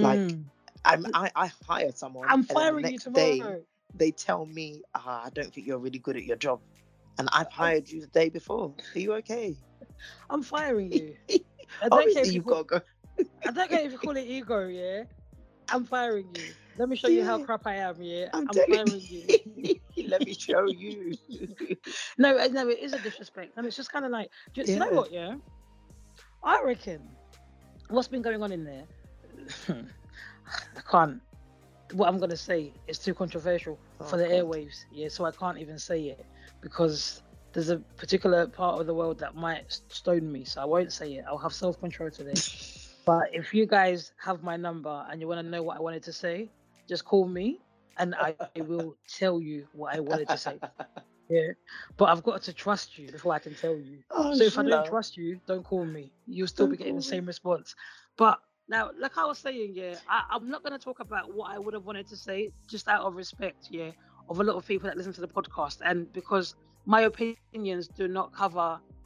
[SPEAKER 1] Like,
[SPEAKER 2] Mm.
[SPEAKER 1] I'm, I, I hire someone,
[SPEAKER 2] I'm firing
[SPEAKER 1] the
[SPEAKER 2] you
[SPEAKER 1] next
[SPEAKER 2] tomorrow.
[SPEAKER 1] day they tell me, ah, I don't think you're really good at your job, and I've hired you the day before. Are you okay?
[SPEAKER 2] I'm firing you. I don't, care
[SPEAKER 1] Obviously,
[SPEAKER 2] if you
[SPEAKER 1] you've
[SPEAKER 2] call,
[SPEAKER 1] got to go.
[SPEAKER 2] I don't care if you call it ego, yeah. I'm firing you. Let me show you how crap I am, yeah.
[SPEAKER 1] I'm,
[SPEAKER 2] I'm firing you.
[SPEAKER 1] Let me show you.
[SPEAKER 2] No, no, it is a disrespect, and it's just kind of like, do, do you know what? Yeah, I reckon what's been going on in there. I can't. What I'm gonna say is too controversial oh, for
[SPEAKER 1] Oh,
[SPEAKER 2] the
[SPEAKER 1] God.
[SPEAKER 2] airwaves. Yeah, so I can't even say it because there's a particular part of the world that might stone me. So I won't say it. I'll have self control today. but if you guys have my number and you want to know what I wanted to say, just call me and I, I will tell you what I wanted to say. Yeah, but I've got to trust you before I can tell you.
[SPEAKER 1] Oh,
[SPEAKER 2] so if I don't trust you, don't call me. You'll still
[SPEAKER 1] Don't
[SPEAKER 2] be getting the
[SPEAKER 1] call me.
[SPEAKER 2] same response. But now, like I was saying, yeah, I, I'm not going to talk about what I would have wanted to say, just out of respect, yeah, of a lot of people that listen to the podcast, and because my opinions do not cover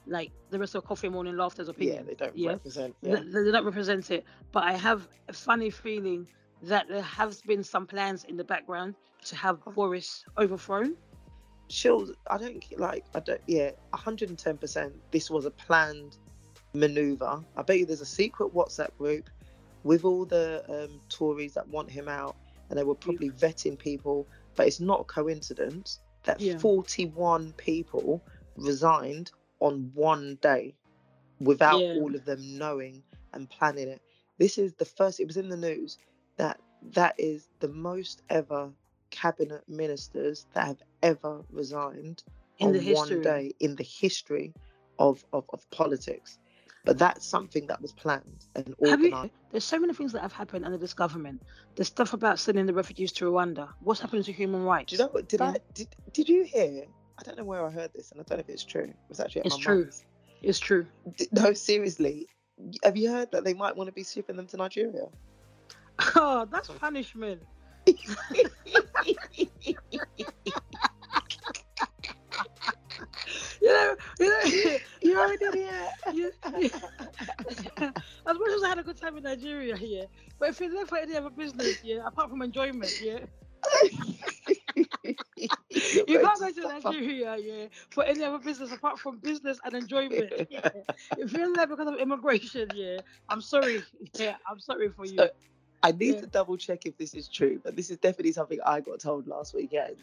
[SPEAKER 2] like the rest of coffee morning laughter's
[SPEAKER 1] Yeah,
[SPEAKER 2] opinion.
[SPEAKER 1] they don't
[SPEAKER 2] Yeah.
[SPEAKER 1] represent. Yeah.
[SPEAKER 2] They, don't represent it, but I have a funny feeling that there has been some plans in the background to have
[SPEAKER 1] Oh.
[SPEAKER 2] Boris overthrown.
[SPEAKER 1] She'll. I don't like. I don't. Yeah, 110. percent This was a planned maneuver. I bet you there's a secret WhatsApp group with all the um, Tories that want him out, and they were probably vetting people. But it's not a coincidence that
[SPEAKER 2] Yeah.
[SPEAKER 1] 41 people resigned on one day without
[SPEAKER 2] Yeah.
[SPEAKER 1] all of them knowing and planning it. This is the first. It was in the news that that is the most ever cabinet ministers that have ever resigned
[SPEAKER 2] In the
[SPEAKER 1] one day in the history of, of, of politics. But that's something that was planned and
[SPEAKER 2] Have you,
[SPEAKER 1] organized.
[SPEAKER 2] there's so many things that have happened under this government. The stuff about sending the refugees to Rwanda. What's happening to human rights?
[SPEAKER 1] Do you know what? Did
[SPEAKER 2] Yeah.
[SPEAKER 1] I did, did you hear? I don't know where I heard this, and I don't know if it's true. It was actually at
[SPEAKER 2] It's true.
[SPEAKER 1] mum's.
[SPEAKER 2] It's true.
[SPEAKER 1] D- No, seriously. Have you heard that they might want to be shipping them to Nigeria?
[SPEAKER 2] Oh, that's punishment. You know, you know,
[SPEAKER 1] you it here.
[SPEAKER 2] you, you, as much as I had a good time in Nigeria, yeah. But if you're there for any other business, yeah, apart from enjoyment, yeah, you can't go to Nigeria, yeah, for any other business apart from business and enjoyment. Yeah. If you're there because of immigration, yeah, I'm sorry, yeah, I'm sorry for you.
[SPEAKER 1] So, I need
[SPEAKER 2] Yeah.
[SPEAKER 1] to double check if this is true, but this is definitely something I got told last weekend.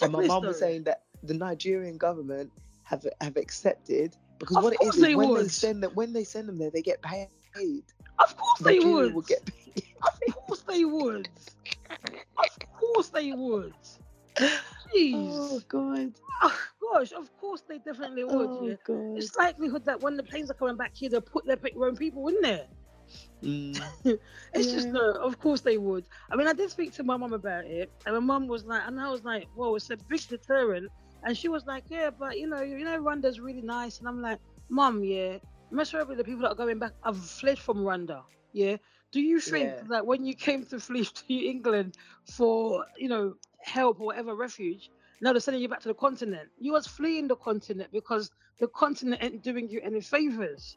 [SPEAKER 1] And my mum was saying that the Nigerian government have have accepted because
[SPEAKER 2] Of
[SPEAKER 1] what it is, is when they send them when they send them there, they get paid.
[SPEAKER 2] Of course they would.
[SPEAKER 1] will get paid.
[SPEAKER 2] Of course they would. Of course they would. Oh, Jeez.
[SPEAKER 1] Oh god.
[SPEAKER 2] Oh, gosh, of course they definitely would.
[SPEAKER 1] Oh
[SPEAKER 2] yeah.
[SPEAKER 1] god.
[SPEAKER 2] It's likelihood that when the planes are coming back here, they'll put their own people in there.
[SPEAKER 1] Mm.
[SPEAKER 2] It's just no. Of course they would. I mean, I did speak to my mum about it, and my mum was like, and I was like, "Whoa, it's a big deterrent." And she was like, "Yeah, but you know, you know, Rwanda's really nice." And I'm like, "Mum, yeah, of the people that are going back have fled from Rwanda. Yeah, do you think
[SPEAKER 1] Yeah.
[SPEAKER 2] that when you came to flee to England for, you know, help or whatever refuge, now they're sending you back to the continent? You was fleeing the continent because the continent ain't doing you any favors."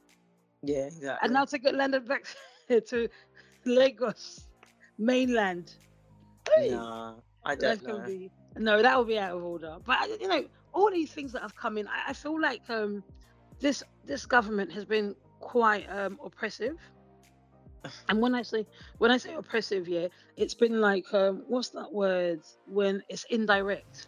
[SPEAKER 1] Yeah, exactly.
[SPEAKER 2] and now to get landed back to Lagos mainland. Hey,
[SPEAKER 1] Nah, I don't know.
[SPEAKER 2] be no, that will be out of order. But you know, all these things that have come in, I, I feel like um, this this government has been quite um, oppressive. And when I say when I say oppressive, yeah, it's been like um, what's that word? When it's indirect,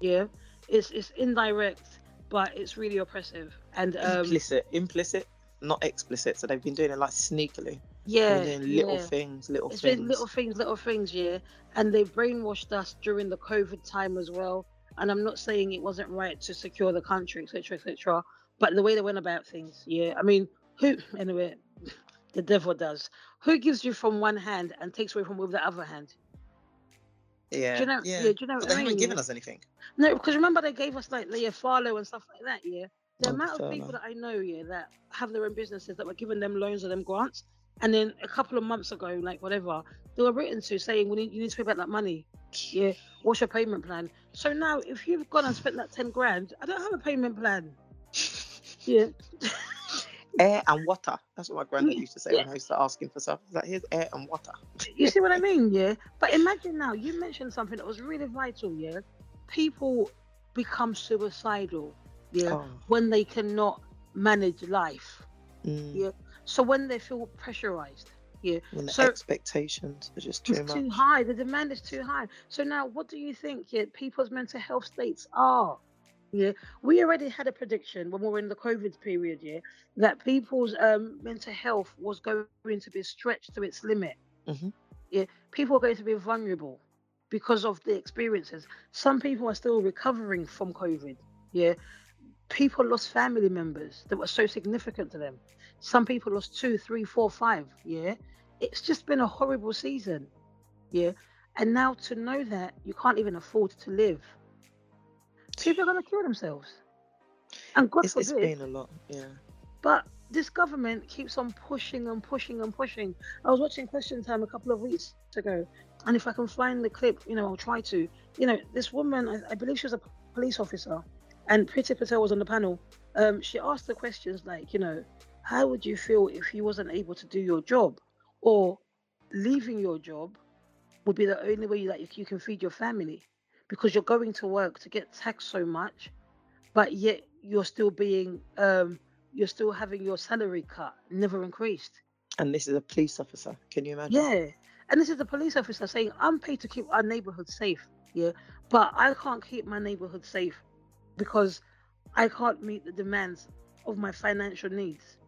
[SPEAKER 2] yeah, it's it's indirect, but it's really oppressive. And um,
[SPEAKER 1] implicit, implicit, not explicit. So they've been doing it like sneakily.
[SPEAKER 2] Yeah,
[SPEAKER 1] They're doing little
[SPEAKER 2] yeah.
[SPEAKER 1] things, little
[SPEAKER 2] It's
[SPEAKER 1] things.
[SPEAKER 2] been little things, little things, yeah. And they brainwashed us during the COVID time as well. And I'm not saying it wasn't right to secure the country, etc., etc. But the way they went about things, yeah. I mean, who anyway? The devil does. Who gives you from one hand and takes away from with the other hand?
[SPEAKER 1] yeah,
[SPEAKER 2] Do you know?
[SPEAKER 1] yeah.
[SPEAKER 2] do you know
[SPEAKER 1] But
[SPEAKER 2] what
[SPEAKER 1] they
[SPEAKER 2] I
[SPEAKER 1] haven't given
[SPEAKER 2] yeah?
[SPEAKER 1] us anything.
[SPEAKER 2] No, because remember they gave us like Leah Farlow and stuff like that, yeah. The
[SPEAKER 1] Oh,
[SPEAKER 2] amount of people that I know, yeah, that have their own businesses that were giving them loans or them grants, and then a couple of months ago, like whatever, they were written to saying, "We need you need to pay back that money." Yeah, what's your payment plan? So now, if you've gone and spent that ten grand, I don't have a payment plan. Yeah,
[SPEAKER 1] Air and water. That's what my granddad used to say
[SPEAKER 2] yeah.
[SPEAKER 1] when I used to ask him for stuff. He's like, here's air and water.
[SPEAKER 2] you see what I mean? Yeah, but imagine now, you mentioned something that was really vital. Yeah, people become suicidal. Yeah,
[SPEAKER 1] Oh,
[SPEAKER 2] when they cannot manage life.
[SPEAKER 1] mm.
[SPEAKER 2] Yeah. So when they feel pressurized,
[SPEAKER 1] When the
[SPEAKER 2] So-
[SPEAKER 1] expectations are just too
[SPEAKER 2] it's too high. The demand is too high. So now, what do you think? Yeah, people's mental health states are. Yeah, we already had a prediction when we were in the COVID period. Yeah, that people's um, mental health was going to be stretched to its limit.
[SPEAKER 1] Mhm.
[SPEAKER 2] Yeah, people are going to be vulnerable because of the experiences. Some people are still recovering from COVID. Yeah, people lost family members that were so significant to them. Some people lost two, three, four, five. Yeah, it's just been a horrible season. Yeah. And now to know that you can't even afford to live, people are going to kill themselves. And God
[SPEAKER 1] It's, it's
[SPEAKER 2] forbid,
[SPEAKER 1] been a lot. Yeah.
[SPEAKER 2] but this government keeps on pushing and pushing and pushing. I was watching Question Time a couple of weeks ago, and if I can find the clip, you know, I'll try to. You know, this woman, I, I believe she was a police officer, and Priti Patel was on the panel. Um, she asked the questions like, you know, how would you feel if you wasn't able to do your job, or leaving your job would be the only way that you, can feed your family, because you're going to work to get taxed so much, but yet you're still being um, you're still having your salary cut, never increased.
[SPEAKER 1] And this is a police officer. Can you imagine?
[SPEAKER 2] Yeah. And this is a police officer saying, I'm paid to keep our neighborhood safe. Yeah. But I can't keep my neighborhood safe because I can't meet the demands of my financial needs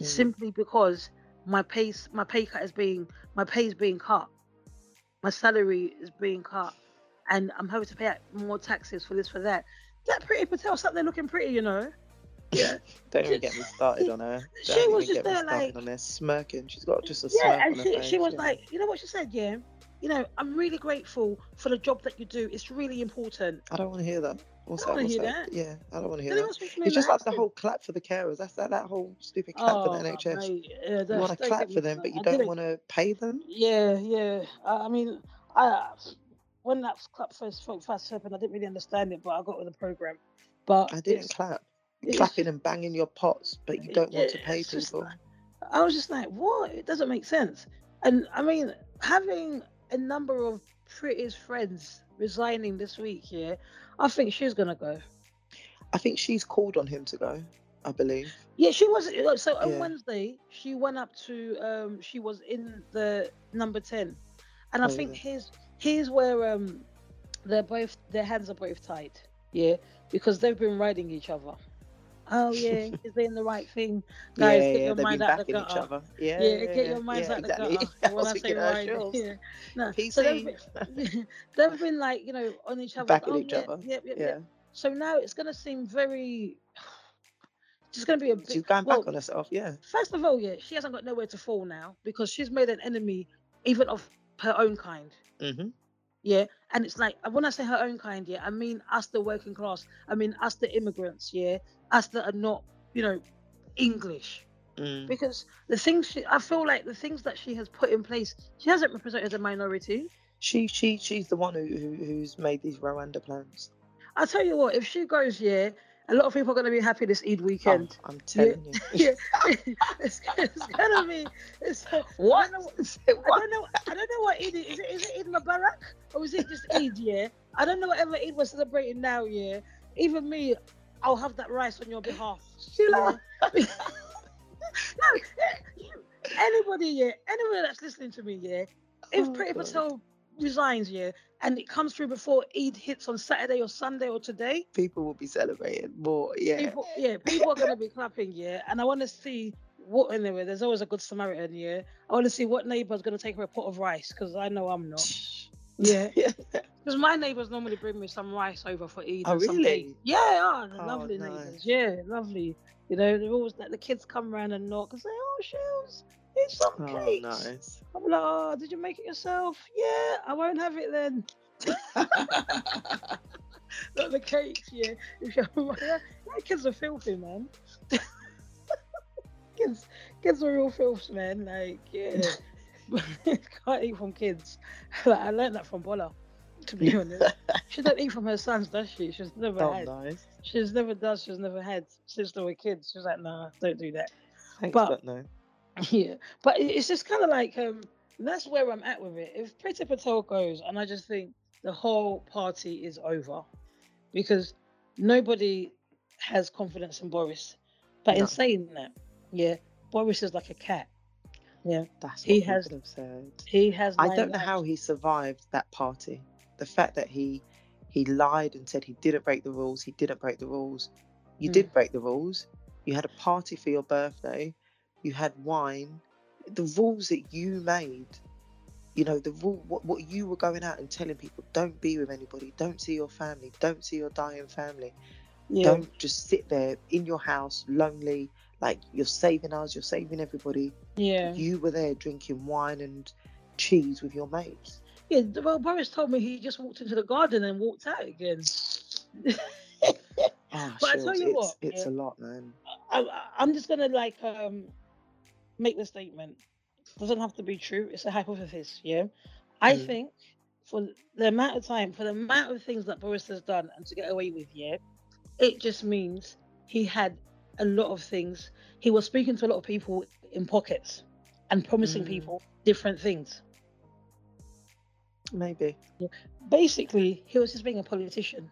[SPEAKER 1] Mm.
[SPEAKER 2] simply because my pay my pay cut is being my pay is being cut. My salary is being cut. And I'm having to pay out more taxes for this, for that. That Priti Patel sat there looking pretty, you know. Yeah.
[SPEAKER 1] Don't even get me started on her.
[SPEAKER 2] She
[SPEAKER 1] Don't
[SPEAKER 2] was just there like-
[SPEAKER 1] on her smirking. She's got just a
[SPEAKER 2] yeah,
[SPEAKER 1] smirk
[SPEAKER 2] and
[SPEAKER 1] on her
[SPEAKER 2] she, she was
[SPEAKER 1] yeah.
[SPEAKER 2] like, you know what she said, yeah, you know, I'm really grateful for the job that you do. It's really important.
[SPEAKER 1] I don't want to hear that. What's
[SPEAKER 2] I
[SPEAKER 1] that?
[SPEAKER 2] don't
[SPEAKER 1] What's that?
[SPEAKER 2] hear
[SPEAKER 1] Yeah, I don't want to hear that.
[SPEAKER 2] speak to me
[SPEAKER 1] It's just
[SPEAKER 2] that
[SPEAKER 1] like the whole clap for the carers. That's that, that whole stupid clap for the oh, NHS.
[SPEAKER 2] mate, yeah,
[SPEAKER 1] you want to clap for them, but you
[SPEAKER 2] I
[SPEAKER 1] don't want to pay them.
[SPEAKER 2] Yeah, yeah. I, I mean, I when that clap first first happened, I didn't really understand it, but I got with the program. But
[SPEAKER 1] I didn't clap. Clapping and banging your pots, but you don't want to pay people.
[SPEAKER 2] like- I was just like, what? It doesn't make sense. And I mean, having a number of prettiest friends resigning this week, yeah, I think she's gonna go.
[SPEAKER 1] I think she's called on him to go. I believe.
[SPEAKER 2] Yeah, she was. So on
[SPEAKER 1] Yeah.
[SPEAKER 2] Wednesday, she went up to. Um, she was in the number ten, and I
[SPEAKER 1] Oh,
[SPEAKER 2] think
[SPEAKER 1] yeah.
[SPEAKER 2] here's here's where um, they're both their hands are both tied. Yeah, because they've been riding each other. Oh yeah, is doing the right thing, guys?
[SPEAKER 1] yeah,
[SPEAKER 2] get
[SPEAKER 1] yeah,
[SPEAKER 2] your
[SPEAKER 1] they've
[SPEAKER 2] mind out the
[SPEAKER 1] each
[SPEAKER 2] gutter.
[SPEAKER 1] other. Yeah,
[SPEAKER 2] Yeah,
[SPEAKER 1] yeah,
[SPEAKER 2] get your minds
[SPEAKER 1] yeah,
[SPEAKER 2] out the
[SPEAKER 1] exactly.
[SPEAKER 2] gutter.
[SPEAKER 1] I
[SPEAKER 2] When I say ride, yeah, no. So they've been, they've been like you know on each other.
[SPEAKER 1] Backing
[SPEAKER 2] oh,
[SPEAKER 1] each
[SPEAKER 2] yeah,
[SPEAKER 1] other.
[SPEAKER 2] Yep, yep,
[SPEAKER 1] Yeah.
[SPEAKER 2] So now it's gonna seem very. It's gonna be a bit.
[SPEAKER 1] she's going
[SPEAKER 2] well,
[SPEAKER 1] back on herself. Yeah,
[SPEAKER 2] First of all, yeah, she hasn't got nowhere to fall now because she's made an enemy even of her own kind.
[SPEAKER 1] hmm
[SPEAKER 2] Yeah. And it's like when I say her own kind, yeah, I mean us the working class. I mean us the immigrants, yeah. Us that are not, you know, English.
[SPEAKER 1] mm.
[SPEAKER 2] Because the things she I feel like the things that she has put in place, she hasn't represented as a minority.
[SPEAKER 1] she she she's the one who, who who's made these Rwanda plans.
[SPEAKER 2] I tell you what, if she goes, yeah, a lot of people are gonna be happy this Eid
[SPEAKER 1] Oh,
[SPEAKER 2] weekend.
[SPEAKER 1] I'm telling you.
[SPEAKER 2] yeah. it's, it's gonna be it's
[SPEAKER 1] What?
[SPEAKER 2] I don't know,
[SPEAKER 1] Say
[SPEAKER 2] I
[SPEAKER 1] what?
[SPEAKER 2] don't know. I don't know what Eid is. Is it, is it Eid Mubarak or is it just Eid? Yeah, I don't know whatever Eid we're celebrating now. Yeah, even me, I'll have that rice on your behalf.
[SPEAKER 1] Sheila.
[SPEAKER 2] Yeah. no, eh, you- anybody, yeah, anybody that's listening to me, yeah, if
[SPEAKER 1] Oh, Priti.
[SPEAKER 2] Patel resigns, yeah, and it comes through before Eid hits on Saturday or Sunday or today,
[SPEAKER 1] People will be celebrating more. Yeah.
[SPEAKER 2] people, yeah, people are gonna be clapping, yeah, and I want to see. What anyway? There's always a good Samaritan, yeah. I want to see what neighbour's gonna take her a pot of rice because I know I'm not. Yeah,
[SPEAKER 1] yeah.
[SPEAKER 2] because my neighbours normally bring me some rice over for Eid.
[SPEAKER 1] Oh, really?
[SPEAKER 2] cake. Yeah, oh,
[SPEAKER 1] Oh,
[SPEAKER 2] lovely
[SPEAKER 1] nice.
[SPEAKER 2] neighbours. Yeah, lovely. You know, they're always like the kids come around and knock and say, "Oh, Shells, it's some
[SPEAKER 1] Oh,
[SPEAKER 2] cakes."
[SPEAKER 1] nice.
[SPEAKER 2] I'm like, "Oh, did you make it yourself?" Yeah, I won't have it then. Not the cakes, yeah. Yeah, kids are filthy, man. kids, kids are real filths, man. Like, yeah, can't eat from kids. Like, I learned that from Bola. To be honest, she don't eat from her sons, does she? She's never
[SPEAKER 1] oh,
[SPEAKER 2] had.
[SPEAKER 1] nice.
[SPEAKER 2] She's never does. She's never had since they were kids. She's like, nah, don't do that.
[SPEAKER 1] Thanks,
[SPEAKER 2] But-
[SPEAKER 1] but, no.
[SPEAKER 2] Yeah, but it's just kind of like um, that's where I'm at with it. If Priti Patel goes, and I just think the whole party is over because nobody has confidence in Boris. But in saying that, yeah, Boris is like a cat. Yeah,
[SPEAKER 1] That's
[SPEAKER 2] he has-
[SPEAKER 1] said.
[SPEAKER 2] he has.
[SPEAKER 1] I don't know how he survived that party. The fact that he he lied and said he didn't break the rules, he didn't break the rules. You
[SPEAKER 2] Mm.
[SPEAKER 1] did break the rules. You had a party for your birthday. You had wine. The rules that you made. You know, the rule what, what you were going out and telling people, don't be with anybody, don't see your family, don't see your dying family.
[SPEAKER 2] Yeah,
[SPEAKER 1] Don't just sit there in your house lonely, like you're saving us, you're saving everybody.
[SPEAKER 2] yeah,
[SPEAKER 1] You were there drinking wine and cheese with your mates.
[SPEAKER 2] Yeah, well, Boris told me he just walked into the garden and walked out again.
[SPEAKER 1] Oh,
[SPEAKER 2] But I tell you
[SPEAKER 1] it's,
[SPEAKER 2] what,
[SPEAKER 1] it's
[SPEAKER 2] yeah.
[SPEAKER 1] a lot, man.
[SPEAKER 2] I, I'm just gonna like um make the statement. Doesn't have to be true. It's a hypothesis. Yeah, I
[SPEAKER 1] Mm.
[SPEAKER 2] think for the amount of time, for the amount of things that Boris has done and to get away with, yeah, it just means he had a lot of things. He was speaking to a lot of people in pockets and promising
[SPEAKER 1] Mm.
[SPEAKER 2] people different things.
[SPEAKER 1] Maybe
[SPEAKER 2] Basically, he was just being a politician.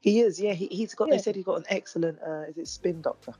[SPEAKER 1] he is. Yeah, he, he's got.
[SPEAKER 2] Yeah.
[SPEAKER 1] They said he's got an excellent. Uh, is it spin doctor?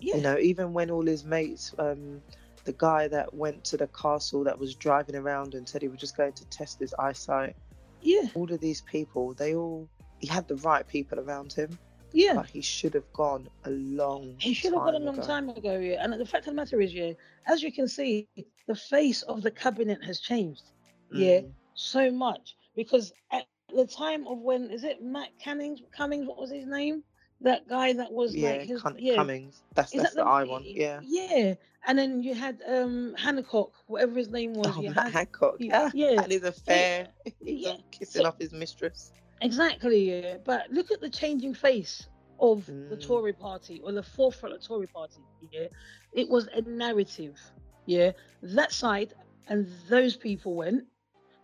[SPEAKER 2] Yeah.
[SPEAKER 1] You know, even when all his mates, um, the guy that went to the castle that was driving around and said he was just going to test his eyesight.
[SPEAKER 2] Yeah.
[SPEAKER 1] All of these people, they all. He had the right people around him,
[SPEAKER 2] Yeah.
[SPEAKER 1] but he should have gone a long.
[SPEAKER 2] He should have gone a long
[SPEAKER 1] ago.
[SPEAKER 2] time ago, yeah. And the fact of the matter is, yeah, as you can see, the face of the cabinet has changed, yeah,
[SPEAKER 1] Mm.
[SPEAKER 2] So much. Because at the time of when is it Matt Cannings Cummings, what was his name? That guy that was
[SPEAKER 1] Yeah,
[SPEAKER 2] like his
[SPEAKER 1] Cun-
[SPEAKER 2] yeah.
[SPEAKER 1] Cummings. That's
[SPEAKER 2] Is
[SPEAKER 1] that's
[SPEAKER 2] that
[SPEAKER 1] the I one. Yeah.
[SPEAKER 2] Yeah. And then you had um Hancock, whatever his name was.
[SPEAKER 1] Oh, Matt
[SPEAKER 2] had,
[SPEAKER 1] Hancock.
[SPEAKER 2] yeah,
[SPEAKER 1] Yeah.
[SPEAKER 2] yeah.
[SPEAKER 1] And his affair. He's
[SPEAKER 2] Yeah.
[SPEAKER 1] kissing
[SPEAKER 2] So-
[SPEAKER 1] off his mistress.
[SPEAKER 2] Exactly, yeah. But look at the changing face of the
[SPEAKER 1] Mm.
[SPEAKER 2] Tory party or the forefront of Tory party. Yeah, it was a narrative. Yeah, that side and those people went,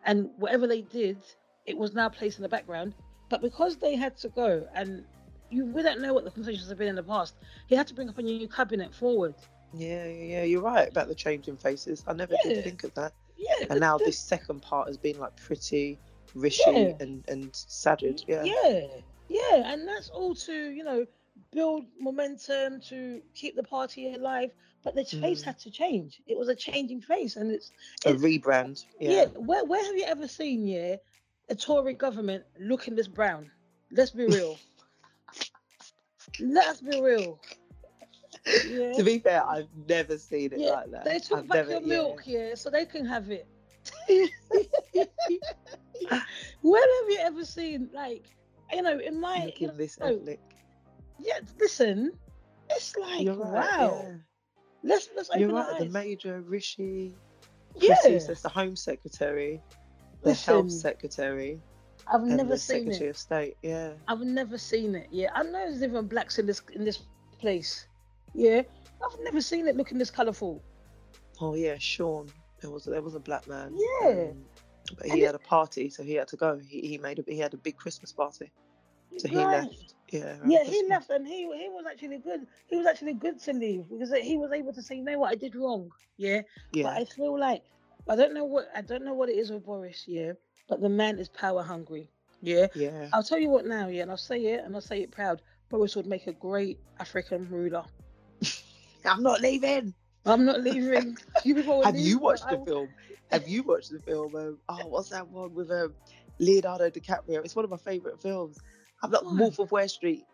[SPEAKER 2] and whatever they did, it was now placed in the background. But because they had to go, and you we don't know what the conversations have been in the past, he had to bring up a new cabinet forward.
[SPEAKER 1] Yeah, yeah, yeah. You're right about the changing faces. I never
[SPEAKER 2] Yeah.
[SPEAKER 1] did think of that.
[SPEAKER 2] Yeah,
[SPEAKER 1] And now
[SPEAKER 2] the-
[SPEAKER 1] this second part has been like Priti Rishi
[SPEAKER 2] Yeah.
[SPEAKER 1] and and Sajid. Yeah.
[SPEAKER 2] yeah, yeah, and that's all to you know build momentum to keep the party alive. But the face
[SPEAKER 1] Mm.
[SPEAKER 2] had to change. It was a changing face, and it's
[SPEAKER 1] A rebrand.
[SPEAKER 2] yeah.
[SPEAKER 1] Yeah.
[SPEAKER 2] Where where have you ever seen yeah a Tory government looking this brown? Let's be real. Let's be real. Yeah.
[SPEAKER 1] To be fair, I've never seen it
[SPEAKER 2] Yeah,
[SPEAKER 1] like that.
[SPEAKER 2] They took
[SPEAKER 1] I've
[SPEAKER 2] back
[SPEAKER 1] never,
[SPEAKER 2] your milk, yeah, so they can have it. When have you ever seen like you know in my you know,
[SPEAKER 1] this ethnic.
[SPEAKER 2] yeah listen it's like
[SPEAKER 1] right.
[SPEAKER 2] wow let's let's open
[SPEAKER 1] You're
[SPEAKER 2] our
[SPEAKER 1] right. The major Rishi.
[SPEAKER 2] yeah
[SPEAKER 1] Chrissy, that's the Home Secretary, the Health Secretary,
[SPEAKER 2] I've
[SPEAKER 1] and
[SPEAKER 2] never
[SPEAKER 1] the
[SPEAKER 2] seen
[SPEAKER 1] Secretary
[SPEAKER 2] it
[SPEAKER 1] of State. Yeah.
[SPEAKER 2] I've never seen it yeah I know there's even blacks in this in this place yeah I've never seen it looking this colourful
[SPEAKER 1] Oh yeah, Sean. There was there was a black man.
[SPEAKER 2] Yeah.
[SPEAKER 1] um, but
[SPEAKER 2] And
[SPEAKER 1] he
[SPEAKER 2] it-
[SPEAKER 1] had a party, so he had to go. He, he made a he had a big Christmas party, so he
[SPEAKER 2] Right.
[SPEAKER 1] left. Yeah.
[SPEAKER 2] Yeah, he left, and he he was actually good. He was actually good to leave because he was able to say, "You know what, I did wrong." Yeah,
[SPEAKER 1] yeah. but.
[SPEAKER 2] I feel like I don't know what I don't know what it is with Boris. Yeah, but the man is power hungry. Yeah,
[SPEAKER 1] Yeah.
[SPEAKER 2] I'll tell you what now. Yeah, and I'll say it, and I'll say it proud. Boris would make a great African ruler.
[SPEAKER 1] I'm not leaving.
[SPEAKER 2] I'm not leaving. You
[SPEAKER 1] Have
[SPEAKER 2] leave,
[SPEAKER 1] you watched the
[SPEAKER 2] will-
[SPEAKER 1] film? Have you watched the film? Um, oh, what's that one with um, Leonardo DiCaprio? It's one of my favorite films. I'm not
[SPEAKER 2] What?
[SPEAKER 1] Of Wall Street.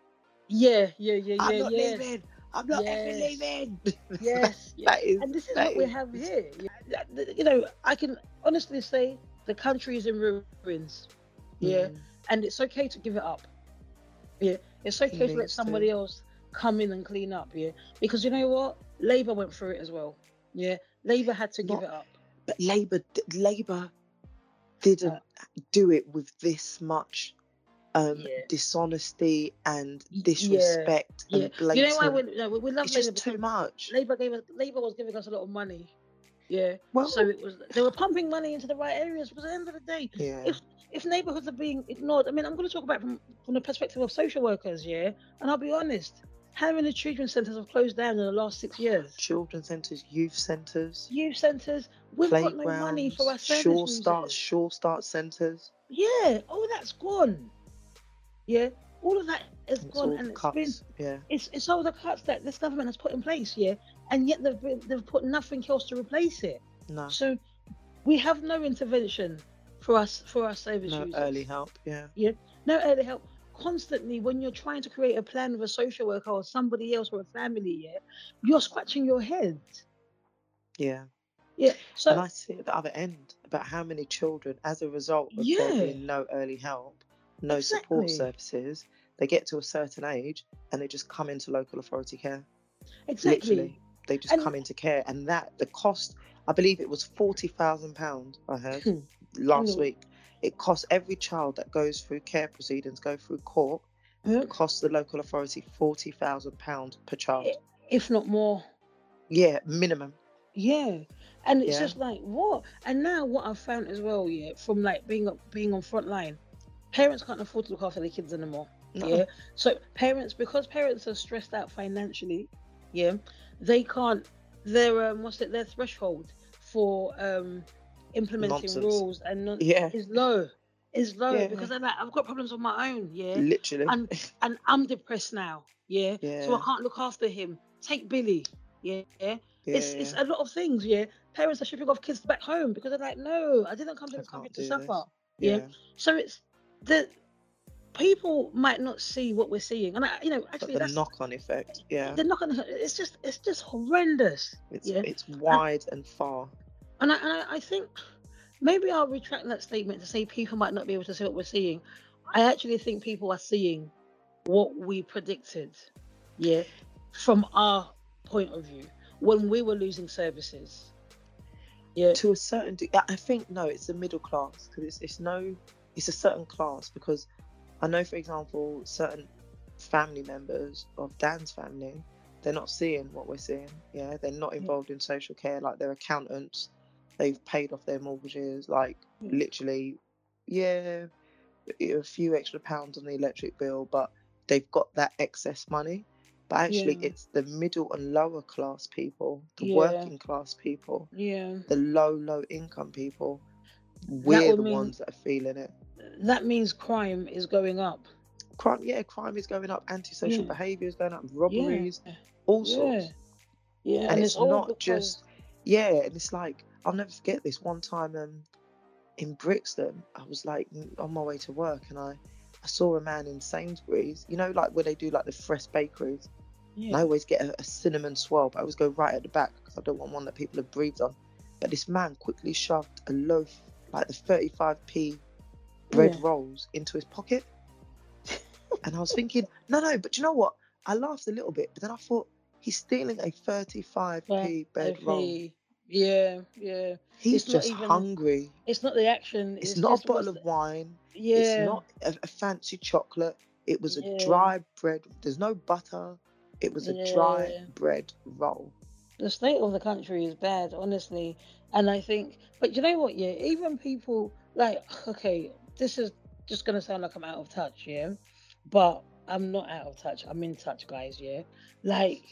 [SPEAKER 2] Yeah, yeah, yeah, yeah.
[SPEAKER 1] I'm not
[SPEAKER 2] yeah.
[SPEAKER 1] leaving. I'm not
[SPEAKER 2] Yes.
[SPEAKER 1] effing leaving.
[SPEAKER 2] Yes,
[SPEAKER 1] that is.
[SPEAKER 2] And this is what we have here. You know, I can honestly say the country is in ruins. Yeah.
[SPEAKER 1] Mm.
[SPEAKER 2] And it's okay to give it up. Yeah. It's okay to let somebody else come in and clean up. Yeah. Because you know what? Labour went through it as well. Yeah. Labour had to give it up.
[SPEAKER 1] But Labour, Labour didn't
[SPEAKER 2] Uh,
[SPEAKER 1] do it with this much um,
[SPEAKER 2] Yeah.
[SPEAKER 1] dishonesty and
[SPEAKER 2] yeah,
[SPEAKER 1] disrespect
[SPEAKER 2] Yeah.
[SPEAKER 1] and blatant.
[SPEAKER 2] You know why we, no, we, love
[SPEAKER 1] it's
[SPEAKER 2] Labour
[SPEAKER 1] just too much.
[SPEAKER 2] Labour gave us Labour was giving us a lot of money. Yeah.
[SPEAKER 1] Well,
[SPEAKER 2] so it was they were pumping money into the right areas because at the end of the day,
[SPEAKER 1] yeah.
[SPEAKER 2] if if neighborhoods are being ignored, I mean, I'm going to talk about from from the perspective of social workers, yeah. And I'll be honest, how many treatment centres have closed down in the last six years?
[SPEAKER 1] Children's centres, youth centres,
[SPEAKER 2] Youth centres, we've got no money for our service
[SPEAKER 1] sure start, sure start centres.
[SPEAKER 2] Yeah, all that's gone. Yeah, all of that is
[SPEAKER 1] It's
[SPEAKER 2] gone, and it's
[SPEAKER 1] cuts.
[SPEAKER 2] been
[SPEAKER 1] Yeah.
[SPEAKER 2] it's it's all the cuts that this government has put in place, yeah, and yet they've been, they've put nothing else to replace it.
[SPEAKER 1] No.
[SPEAKER 2] So we have no intervention for us for our service
[SPEAKER 1] No
[SPEAKER 2] users.
[SPEAKER 1] early help. Yeah.
[SPEAKER 2] no early help. Constantly, when you're trying to create a plan with a social worker or somebody else or a family, yeah, you're scratching your head.
[SPEAKER 1] Yeah.
[SPEAKER 2] Yeah. So
[SPEAKER 1] and I see at the other end about how many children, as a result of
[SPEAKER 2] Yeah.
[SPEAKER 1] there being no early help, no support services, they get to a certain age and they just come into local authority care.
[SPEAKER 2] exactly.
[SPEAKER 1] Literally. they just
[SPEAKER 2] And-
[SPEAKER 1] come into care, and that the cost. I believe it was forty thousand pound. I heard
[SPEAKER 2] Hmm.
[SPEAKER 1] last week. It costs every child that goes through care proceedings, go through court, it costs the local authority forty thousand pound per child.
[SPEAKER 2] if not more.
[SPEAKER 1] Yeah, minimum.
[SPEAKER 2] Yeah. And it's
[SPEAKER 1] Yeah.
[SPEAKER 2] just like what? And now what I've found as well, yeah, from like being up being on front line, parents can't afford to look after their kids anymore.
[SPEAKER 1] No.
[SPEAKER 2] Yeah. So parents, because parents are stressed out financially, yeah, they can't. Their um, what's it? Their threshold for um implementing
[SPEAKER 1] Nonsense.
[SPEAKER 2] rules and non-
[SPEAKER 1] Yeah,
[SPEAKER 2] is low. Is low
[SPEAKER 1] Yeah.
[SPEAKER 2] because they're like, I've got problems of my own. Yeah.
[SPEAKER 1] literally.
[SPEAKER 2] And and I'm depressed now. Yeah. yeah. So I can't look after him. Take Billy. Yeah.
[SPEAKER 1] yeah,
[SPEAKER 2] It's it's a lot of things, yeah. Parents are shipping off kids back home because they're like, no, I didn't come to this country to suffer.
[SPEAKER 1] this.
[SPEAKER 2] yeah. So it's the people might not see what we're seeing, and I, you know,
[SPEAKER 1] But
[SPEAKER 2] actually,
[SPEAKER 1] the knock-on effect, yeah,
[SPEAKER 2] they're not gonna. It's just it's just horrendous.
[SPEAKER 1] it's
[SPEAKER 2] yeah.
[SPEAKER 1] it's wide and far.
[SPEAKER 2] And I, and I, I think maybe I'll retract that statement to say people might not be able to see what we're seeing. I actually think people are seeing what we predicted, yeah, from our point of view when we were losing services. Yeah,
[SPEAKER 1] to a certain degree, I think no, it's the middle class because it's it's no, it's a certain class because I know, for example, certain family members of Dan's family, they're not seeing what we're seeing. Yeah, they're not involved in social care. Like they're accountants, they've paid off their mortgages. Like
[SPEAKER 2] Mm.
[SPEAKER 1] literally, yeah, a few extra pounds on the electric bill, but they've got that excess money. But actually,
[SPEAKER 2] Yeah.
[SPEAKER 1] it's the middle and lower class people, the
[SPEAKER 2] Yeah.
[SPEAKER 1] working class people
[SPEAKER 2] yeah.
[SPEAKER 1] the low, low income people, we're the
[SPEAKER 2] mean-
[SPEAKER 1] ones that are feeling it.
[SPEAKER 2] That means crime is going up.
[SPEAKER 1] Crime, yeah, crime is going up, antisocial
[SPEAKER 2] Yeah.
[SPEAKER 1] behaviour is going up, robberies, all sorts.
[SPEAKER 2] Yeah,
[SPEAKER 1] And, it's,
[SPEAKER 2] all
[SPEAKER 1] not just, yeah, and it's like, I'll never forget this one time um, in Brixton, I was like on my way to work and I, I saw a man in Sainsbury's, you know, like where they do like the fresh bakeries. And I always get a, a cinnamon swirl, but I always go right at the back because I don't want one that people have breathed on. But this man quickly shoved a loaf, like the 35p bread
[SPEAKER 2] Yeah.
[SPEAKER 1] rolls, into his pocket. and I was thinking, no, no, but you know what? I laughed a little bit, but then I thought, he's stealing a 35p bread roll.
[SPEAKER 2] Yeah, yeah.
[SPEAKER 1] He's
[SPEAKER 2] It's
[SPEAKER 1] just
[SPEAKER 2] even-
[SPEAKER 1] hungry.
[SPEAKER 2] It's not the action.
[SPEAKER 1] It's, not
[SPEAKER 2] just
[SPEAKER 1] a bottle of wine.
[SPEAKER 2] Yeah.
[SPEAKER 1] It's not a, a fancy chocolate. It was a
[SPEAKER 2] Yeah.
[SPEAKER 1] dry bread. There's no butter. It was a dry bread roll.
[SPEAKER 2] The state of the country is bad, honestly. And I think, but you know what? Yeah, even people like, okay, this is just gonna sound like I'm out of touch, yeah, but I'm not out of touch. I'm in touch, guys. Yeah, like,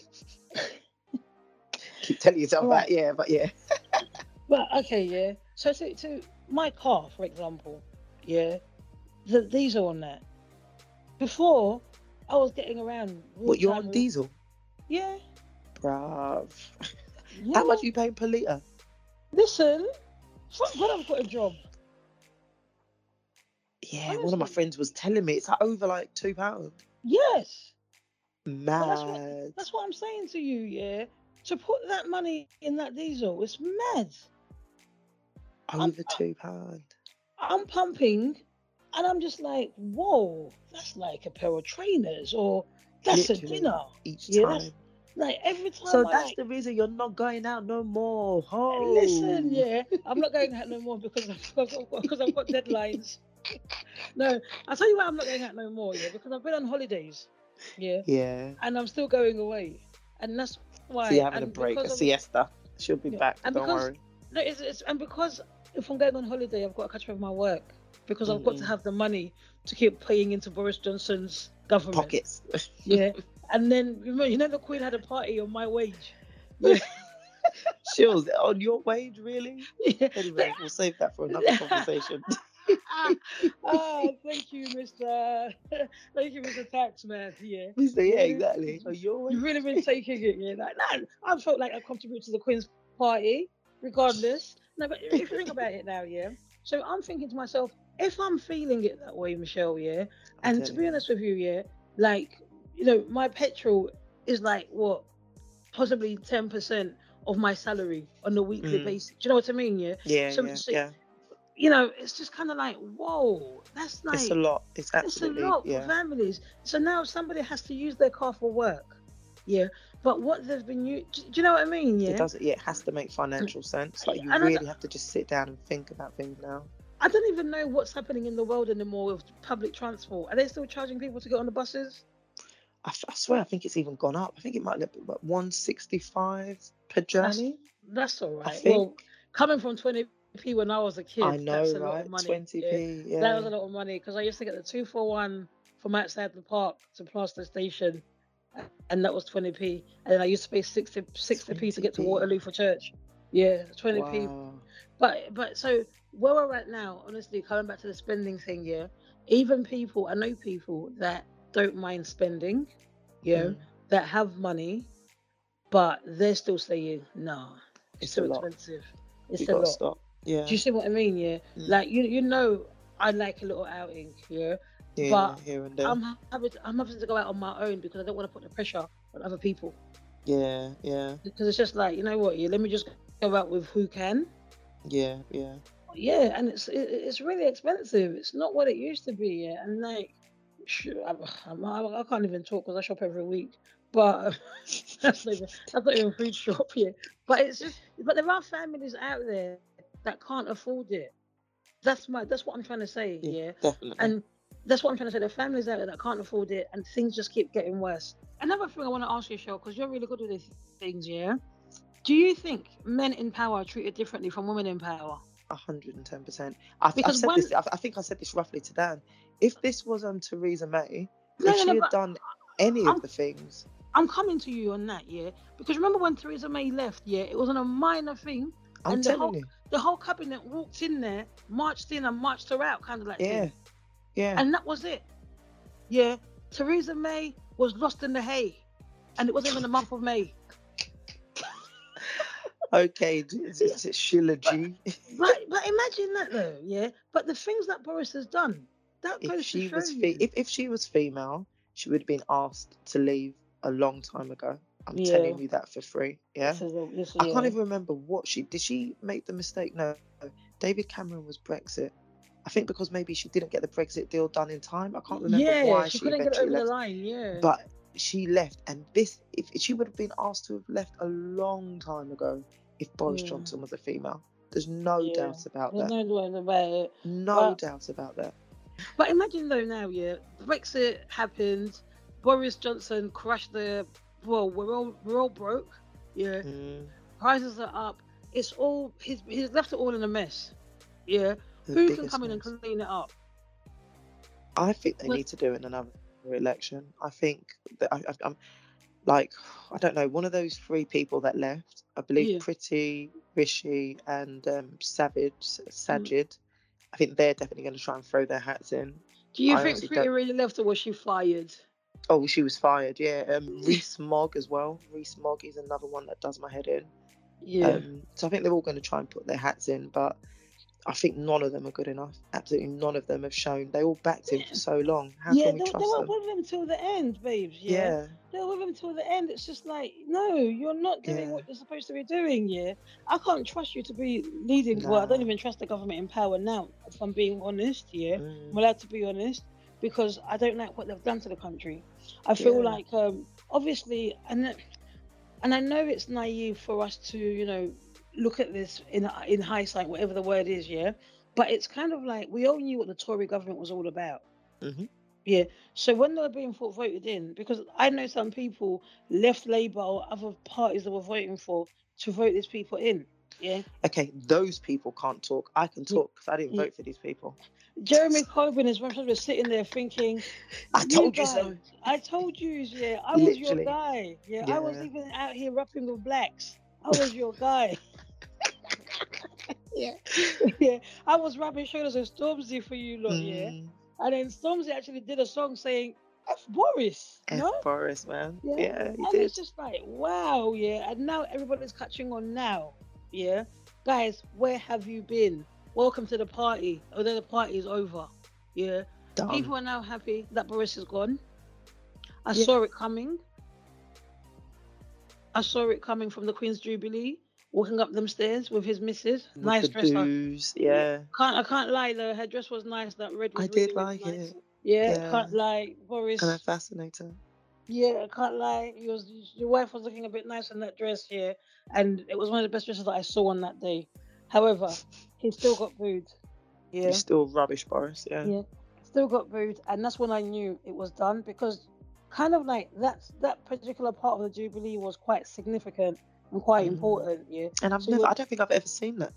[SPEAKER 1] keep telling yourself
[SPEAKER 2] Right.
[SPEAKER 1] that, yeah, but yeah.
[SPEAKER 2] but okay, yeah. So to, to my car, for example, yeah, the diesel on that. Before, I was getting around.
[SPEAKER 1] What you're on diesel,
[SPEAKER 2] Yeah.
[SPEAKER 1] Bruv.
[SPEAKER 2] yeah.
[SPEAKER 1] How much are you paying per litre?
[SPEAKER 2] Listen, thank God I've got a job.
[SPEAKER 1] Yeah, one of my friends was telling me it's like over like two pounds.
[SPEAKER 2] Yes.
[SPEAKER 1] Mad.
[SPEAKER 2] that's That's what I'm saying to you, yeah. To put that money in that diesel, it's mad. I'm-
[SPEAKER 1] over uh, two pounds.
[SPEAKER 2] I'm pumping and I'm just like, whoa, that's like a pair of trainers or that's
[SPEAKER 1] Literally.
[SPEAKER 2] a dinner.
[SPEAKER 1] each
[SPEAKER 2] Yeah,
[SPEAKER 1] time.
[SPEAKER 2] Like every time
[SPEAKER 1] So
[SPEAKER 2] I
[SPEAKER 1] that's
[SPEAKER 2] like,
[SPEAKER 1] the reason you're not going out no more. Oh.
[SPEAKER 2] listen, yeah, I'm not going out no more because I've got, because I've got deadlines. no, I'll tell you why I'm not going out no more, yeah, because I've been on holidays. Yeah.
[SPEAKER 1] Yeah.
[SPEAKER 2] And I'm still going away. And that's why
[SPEAKER 1] So you're having a break, a
[SPEAKER 2] of-
[SPEAKER 1] siesta. She'll be
[SPEAKER 2] Yeah,
[SPEAKER 1] back.
[SPEAKER 2] and
[SPEAKER 1] don't
[SPEAKER 2] because-
[SPEAKER 1] worry.
[SPEAKER 2] No, it's, it's and because if I'm going on holiday, I've got to catch up with my work because I've got to have the money to keep paying into Boris Johnson's government.
[SPEAKER 1] Pockets.
[SPEAKER 2] Yeah, and then you know, you know the Queen had a party on my wage. Yeah,
[SPEAKER 1] Chills on your wage, really?
[SPEAKER 2] yeah.
[SPEAKER 1] Anyway, we'll save that for another conversation.
[SPEAKER 2] ah, thank you, Mister. thank you, Mister Taxman. Yeah,
[SPEAKER 1] So, yeah, exactly. On your wage.
[SPEAKER 2] you've really been taking it. Yeah, like no, I felt like I contributed to the Queen's party, regardless. No, but if you think about it now, yeah. So I'm thinking to myself, if I'm feeling it that way, Michelle, yeah, and to be honest with you, yeah, like you know, my petrol is like what, possibly ten percent of my salary on a weekly
[SPEAKER 1] Mm.
[SPEAKER 2] basis. Do you know what I mean? Yeah.
[SPEAKER 1] Yeah,
[SPEAKER 2] so-
[SPEAKER 1] yeah,
[SPEAKER 2] so-
[SPEAKER 1] yeah.
[SPEAKER 2] You know, it's just kind of like, whoa, that's like
[SPEAKER 1] It's a lot. It's
[SPEAKER 2] it's a lot
[SPEAKER 1] yeah.
[SPEAKER 2] for families. So now somebody has to use their car for work. Yeah, but what they've been you do you know what I mean? Yeah,
[SPEAKER 1] It does. Yeah, it has to make financial sense. Like you
[SPEAKER 2] And
[SPEAKER 1] really have to just sit down and think about things now.
[SPEAKER 2] I don't even know what's happening in the world anymore with public transport. Are they still charging people to get on the buses?
[SPEAKER 1] I, f- I swear, I think it's even gone up. I think it might be about one sixty five per journey.
[SPEAKER 2] Annie? That's all right.
[SPEAKER 1] I think.
[SPEAKER 2] Well, coming from 20p when I was a kid,
[SPEAKER 1] I know,
[SPEAKER 2] that's a lot
[SPEAKER 1] right?
[SPEAKER 2] of money.
[SPEAKER 1] 20p,
[SPEAKER 2] Yeah. That was a lot of money because I used to get the two for one from outside the park to Plaistow Station, and that was 20p. And then I used to pay 60 60p to get to Waterloo for church. Yeah, 20p.
[SPEAKER 1] Wow.
[SPEAKER 2] But but so where we're at now, honestly, coming back to the spending thing, yeah. Even people, I know people that don't mind spending, yeah,
[SPEAKER 1] Mm.
[SPEAKER 2] that have money, but they're still saying, nah, it's,
[SPEAKER 1] It's lot.
[SPEAKER 2] expensive. It's
[SPEAKER 1] You
[SPEAKER 2] a lot.
[SPEAKER 1] stop. Yeah.
[SPEAKER 2] Do you see what I mean? Yeah.
[SPEAKER 1] Mm.
[SPEAKER 2] Like you you know I like a little outing, yeah.
[SPEAKER 1] yeah.
[SPEAKER 2] but
[SPEAKER 1] here and there.
[SPEAKER 2] I'm having to, I'm having to go out on my own because I don't want to put the pressure on other people.
[SPEAKER 1] yeah. Yeah.
[SPEAKER 2] Because it's just like, you know what, yeah, let me just go out with who can.
[SPEAKER 1] Yeah. Yeah.
[SPEAKER 2] Yeah, and it's it, it's really expensive. It's not what it used to be. Yeah, and like, sh- I'm, I'm, I can't even talk because I shop every week. But that's not even, that's not even food shop here. But it's just, but there are families out there that can't afford it. That's my that's what I'm trying to say.
[SPEAKER 1] Yeah,
[SPEAKER 2] Yeah,
[SPEAKER 1] Definitely.
[SPEAKER 2] and that's what I'm trying to say. There are families out there that can't afford it, and things just keep getting worse. Another thing I want to ask you, Cheryl, because you're really good with these things. Yeah, do you think men in power are treated differently from women in power?
[SPEAKER 1] Hundred and ten percent. I've, I've said
[SPEAKER 2] when-
[SPEAKER 1] this. I I think I said this roughly to Dan. If this was on Theresa May,
[SPEAKER 2] No,
[SPEAKER 1] if
[SPEAKER 2] no,
[SPEAKER 1] she
[SPEAKER 2] no,
[SPEAKER 1] had
[SPEAKER 2] but-
[SPEAKER 1] done any
[SPEAKER 2] I'm-
[SPEAKER 1] of the things,
[SPEAKER 2] I'm coming to you on that, yeah. Because remember when Theresa May left, yeah, it was on a minor thing.
[SPEAKER 1] I'm
[SPEAKER 2] And the
[SPEAKER 1] telling
[SPEAKER 2] whole-
[SPEAKER 1] you,
[SPEAKER 2] The whole cabinet walked in there, marched in and marched her out, kind of like
[SPEAKER 1] yeah, yeah,
[SPEAKER 2] And that was it. Yeah. Theresa May was lost in the hay. And it wasn't even the month of May.
[SPEAKER 1] Okay, is it, is it Sheila G?
[SPEAKER 2] But but imagine that though, yeah. But the things that Boris has done, that goes
[SPEAKER 1] if she
[SPEAKER 2] to show
[SPEAKER 1] was fe- if, if she was female, she would have been asked to leave a long time ago. I'm
[SPEAKER 2] Yeah.
[SPEAKER 1] telling you that for free. Yeah.
[SPEAKER 2] This is this-
[SPEAKER 1] I can't even remember what she did. She make the mistake? No, David Cameron was Brexit. I think because maybe she didn't get the Brexit deal done in time. I can't remember
[SPEAKER 2] yeah,
[SPEAKER 1] why
[SPEAKER 2] she,
[SPEAKER 1] she,
[SPEAKER 2] couldn't get it
[SPEAKER 1] eventually
[SPEAKER 2] the
[SPEAKER 1] left.
[SPEAKER 2] line, yeah.
[SPEAKER 1] But she left, and this if she would have been asked to have left a long time ago if Boris
[SPEAKER 2] Yeah.
[SPEAKER 1] Johnson was a female. There's no
[SPEAKER 2] Yeah.
[SPEAKER 1] doubt about
[SPEAKER 2] There's
[SPEAKER 1] that.
[SPEAKER 2] no doubt about it.
[SPEAKER 1] No
[SPEAKER 2] Well-
[SPEAKER 1] doubt about that.
[SPEAKER 2] But imagine though now, yeah, Brexit happened, Boris Johnson crashed the well, we're all we're all broke, yeah,
[SPEAKER 1] Mm,
[SPEAKER 2] prices are up. It's all he's he's left it all in a mess. Yeah.
[SPEAKER 1] the
[SPEAKER 2] Who can come in and clean it up?
[SPEAKER 1] I think they
[SPEAKER 2] Well-
[SPEAKER 1] need to do it in another election. I think that I, I, I'm like I don't know one of those three people that left. I believe
[SPEAKER 2] Yeah.
[SPEAKER 1] Priti, Rishi, and um, Savage,
[SPEAKER 2] Mm.
[SPEAKER 1] I think they're definitely going to try and throw their hats in.
[SPEAKER 2] Do you
[SPEAKER 1] I
[SPEAKER 2] think Priti
[SPEAKER 1] don't-
[SPEAKER 2] really left or was she fired?
[SPEAKER 1] Oh, she was fired. Yeah, um, Rees-Mogg as well. Rees-Mogg is another one that does my head in.
[SPEAKER 2] Yeah.
[SPEAKER 1] Um, so I think they're all going to try and put their hats in, but I think none of them are good enough. Absolutely none of them have shown. They all backed him
[SPEAKER 2] Yeah.
[SPEAKER 1] for so long. How
[SPEAKER 2] yeah,
[SPEAKER 1] can
[SPEAKER 2] they,
[SPEAKER 1] we
[SPEAKER 2] they
[SPEAKER 1] trust
[SPEAKER 2] were
[SPEAKER 1] them?
[SPEAKER 2] with him till the end, babes. Yeah.
[SPEAKER 1] Yeah,
[SPEAKER 2] They were with him till the end. It's just like, no, you're not doing
[SPEAKER 1] Yeah.
[SPEAKER 2] what you're supposed to be doing, yeah. I can't trust you to be leading. Well, I don't even trust the government in power now, if I'm being honest, yeah.
[SPEAKER 1] Mm,
[SPEAKER 2] I'm allowed to be honest because I don't like what they've done to the country. I feel like um, obviously, and and I know it's naive for us to you know look at this in in hindsight, whatever the word is, yeah. But it's kind of like we all knew what the Tory government was all about.
[SPEAKER 1] Mhm.
[SPEAKER 2] Yeah. So when they were being voted in, because I know some people left Labour or other parties that were voting for to vote these people in. Yeah.
[SPEAKER 1] Okay, those people can't talk. I can talk because I didn't
[SPEAKER 2] Yeah.
[SPEAKER 1] vote for these people.
[SPEAKER 2] Jeremy Corbyn is one was sitting there thinking,
[SPEAKER 1] I told you so.
[SPEAKER 2] I told you, yeah. I was your guy. Yeah, I was even out here rapping with blacks. I was your guy.
[SPEAKER 1] Yeah.
[SPEAKER 2] yeah, I was rubbing shoulders with Stormzy for you lot, yeah.
[SPEAKER 1] Mm,
[SPEAKER 2] And then Stormzy actually did a song saying F Boris.
[SPEAKER 1] F
[SPEAKER 2] no?
[SPEAKER 1] Boris, man.
[SPEAKER 2] Yeah,
[SPEAKER 1] Yeah, he
[SPEAKER 2] and
[SPEAKER 1] did.
[SPEAKER 2] it's just like, wow, yeah. And now everybody's catching on now. Yeah. Guys, where have you been? Welcome to the party. Although the party is over. Yeah.
[SPEAKER 1] Done.
[SPEAKER 2] People are now happy that Boris is gone. I
[SPEAKER 1] Yeah.
[SPEAKER 2] saw it coming. I saw it coming from the Queen's Jubilee, walking up them stairs with his missus.
[SPEAKER 1] With
[SPEAKER 2] nice dress. I
[SPEAKER 1] booze, yeah.
[SPEAKER 2] can't I can't lie though, her dress was nice. That red was
[SPEAKER 1] I
[SPEAKER 2] really,
[SPEAKER 1] did
[SPEAKER 2] really
[SPEAKER 1] like
[SPEAKER 2] nice.
[SPEAKER 1] it.
[SPEAKER 2] Yeah,
[SPEAKER 1] Yeah.
[SPEAKER 2] can't lie. Boris
[SPEAKER 1] And a fascinator.
[SPEAKER 2] Yeah, I can't lie. Your your wife was looking a bit nice in that dress here, and it was one of the best dresses that I saw on that day. However, he still got booed. Yeah,
[SPEAKER 1] He's still rubbish, Boris. Yeah.
[SPEAKER 2] yeah, still got booed, and that's when I knew it was done because, kind of like that that particular part of the jubilee was quite significant and quite
[SPEAKER 1] Mm.
[SPEAKER 2] important. Yeah,
[SPEAKER 1] And I've
[SPEAKER 2] So
[SPEAKER 1] never, I don't think I've ever seen that.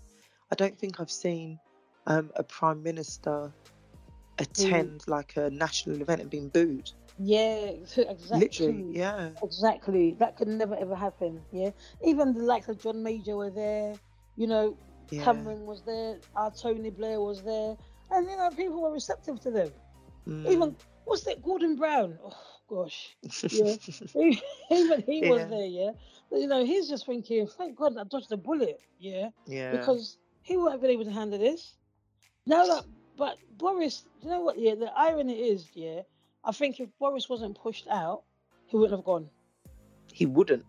[SPEAKER 1] I don't think I've seen um, a prime minister attend like a national event and been booed.
[SPEAKER 2] yeah, exactly.
[SPEAKER 1] Literally, yeah.
[SPEAKER 2] Exactly. That could never ever happen. Yeah. Even the likes of John Major were there. You know,
[SPEAKER 1] yeah.
[SPEAKER 2] Cameron was there. Our Tony Blair was there, and you know people were receptive to them.
[SPEAKER 1] Mm.
[SPEAKER 2] Even what's that? Gordon Brown. Oh gosh. Yeah. Even he
[SPEAKER 1] Yeah.
[SPEAKER 2] was there. Yeah. But, you know, he's just thinking, thank God I dodged a bullet. Yeah.
[SPEAKER 1] yeah.
[SPEAKER 2] Because he wouldn't have been able to handle this. Now that, but Boris, you know what? Yeah. The irony is, yeah. I think if Boris wasn't pushed out, he wouldn't have gone.
[SPEAKER 1] he wouldn't.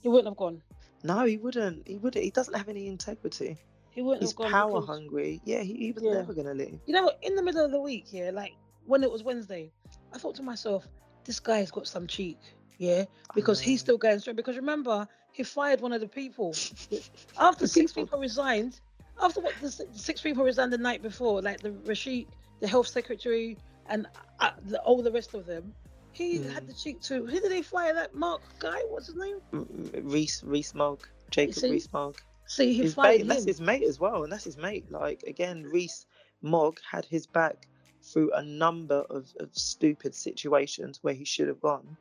[SPEAKER 2] He wouldn't have gone.
[SPEAKER 1] No, he wouldn't. He wouldn't. He doesn't have any integrity.
[SPEAKER 2] He wouldn't
[SPEAKER 1] He's
[SPEAKER 2] have gone.
[SPEAKER 1] power
[SPEAKER 2] because-
[SPEAKER 1] hungry. Yeah, he, he was
[SPEAKER 2] Yeah.
[SPEAKER 1] never gonna leave.
[SPEAKER 2] You know, in the middle of the week, yeah, like when it was Wednesday, I thought to myself, this guy's got some cheek, yeah, because he's still going strong. Because remember, he fired one of the people after six
[SPEAKER 1] People.
[SPEAKER 2] resigned. After what the six people resigned the night before, like the Rashid, the health secretary, and uh, the, all the rest of them, he had
[SPEAKER 1] Mm.
[SPEAKER 2] the cheek to. Who did they fire? That Mark guy? What's his name?
[SPEAKER 1] M- M- Reese Rees-Mogg, Jacob Rees-Mogg.
[SPEAKER 2] See, he
[SPEAKER 1] his
[SPEAKER 2] fired
[SPEAKER 1] mate, that's his mate as well, and that's his mate. Like again, Reese Mogg had his back through a number of, of stupid situations where he should have gone,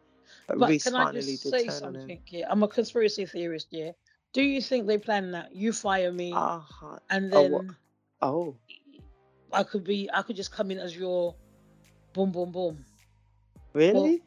[SPEAKER 1] but,
[SPEAKER 2] But
[SPEAKER 1] Reese
[SPEAKER 2] can I
[SPEAKER 1] finally
[SPEAKER 2] just
[SPEAKER 1] did
[SPEAKER 2] say
[SPEAKER 1] turn on him.
[SPEAKER 2] something? Yeah, I'm a conspiracy theorist. Yeah. Do you think they plan that? You fire me,
[SPEAKER 1] Uh-huh.
[SPEAKER 2] and
[SPEAKER 1] Oh,
[SPEAKER 2] then
[SPEAKER 1] what? Oh,
[SPEAKER 2] I could be, I could just come in as your boom, boom, boom.
[SPEAKER 1] really?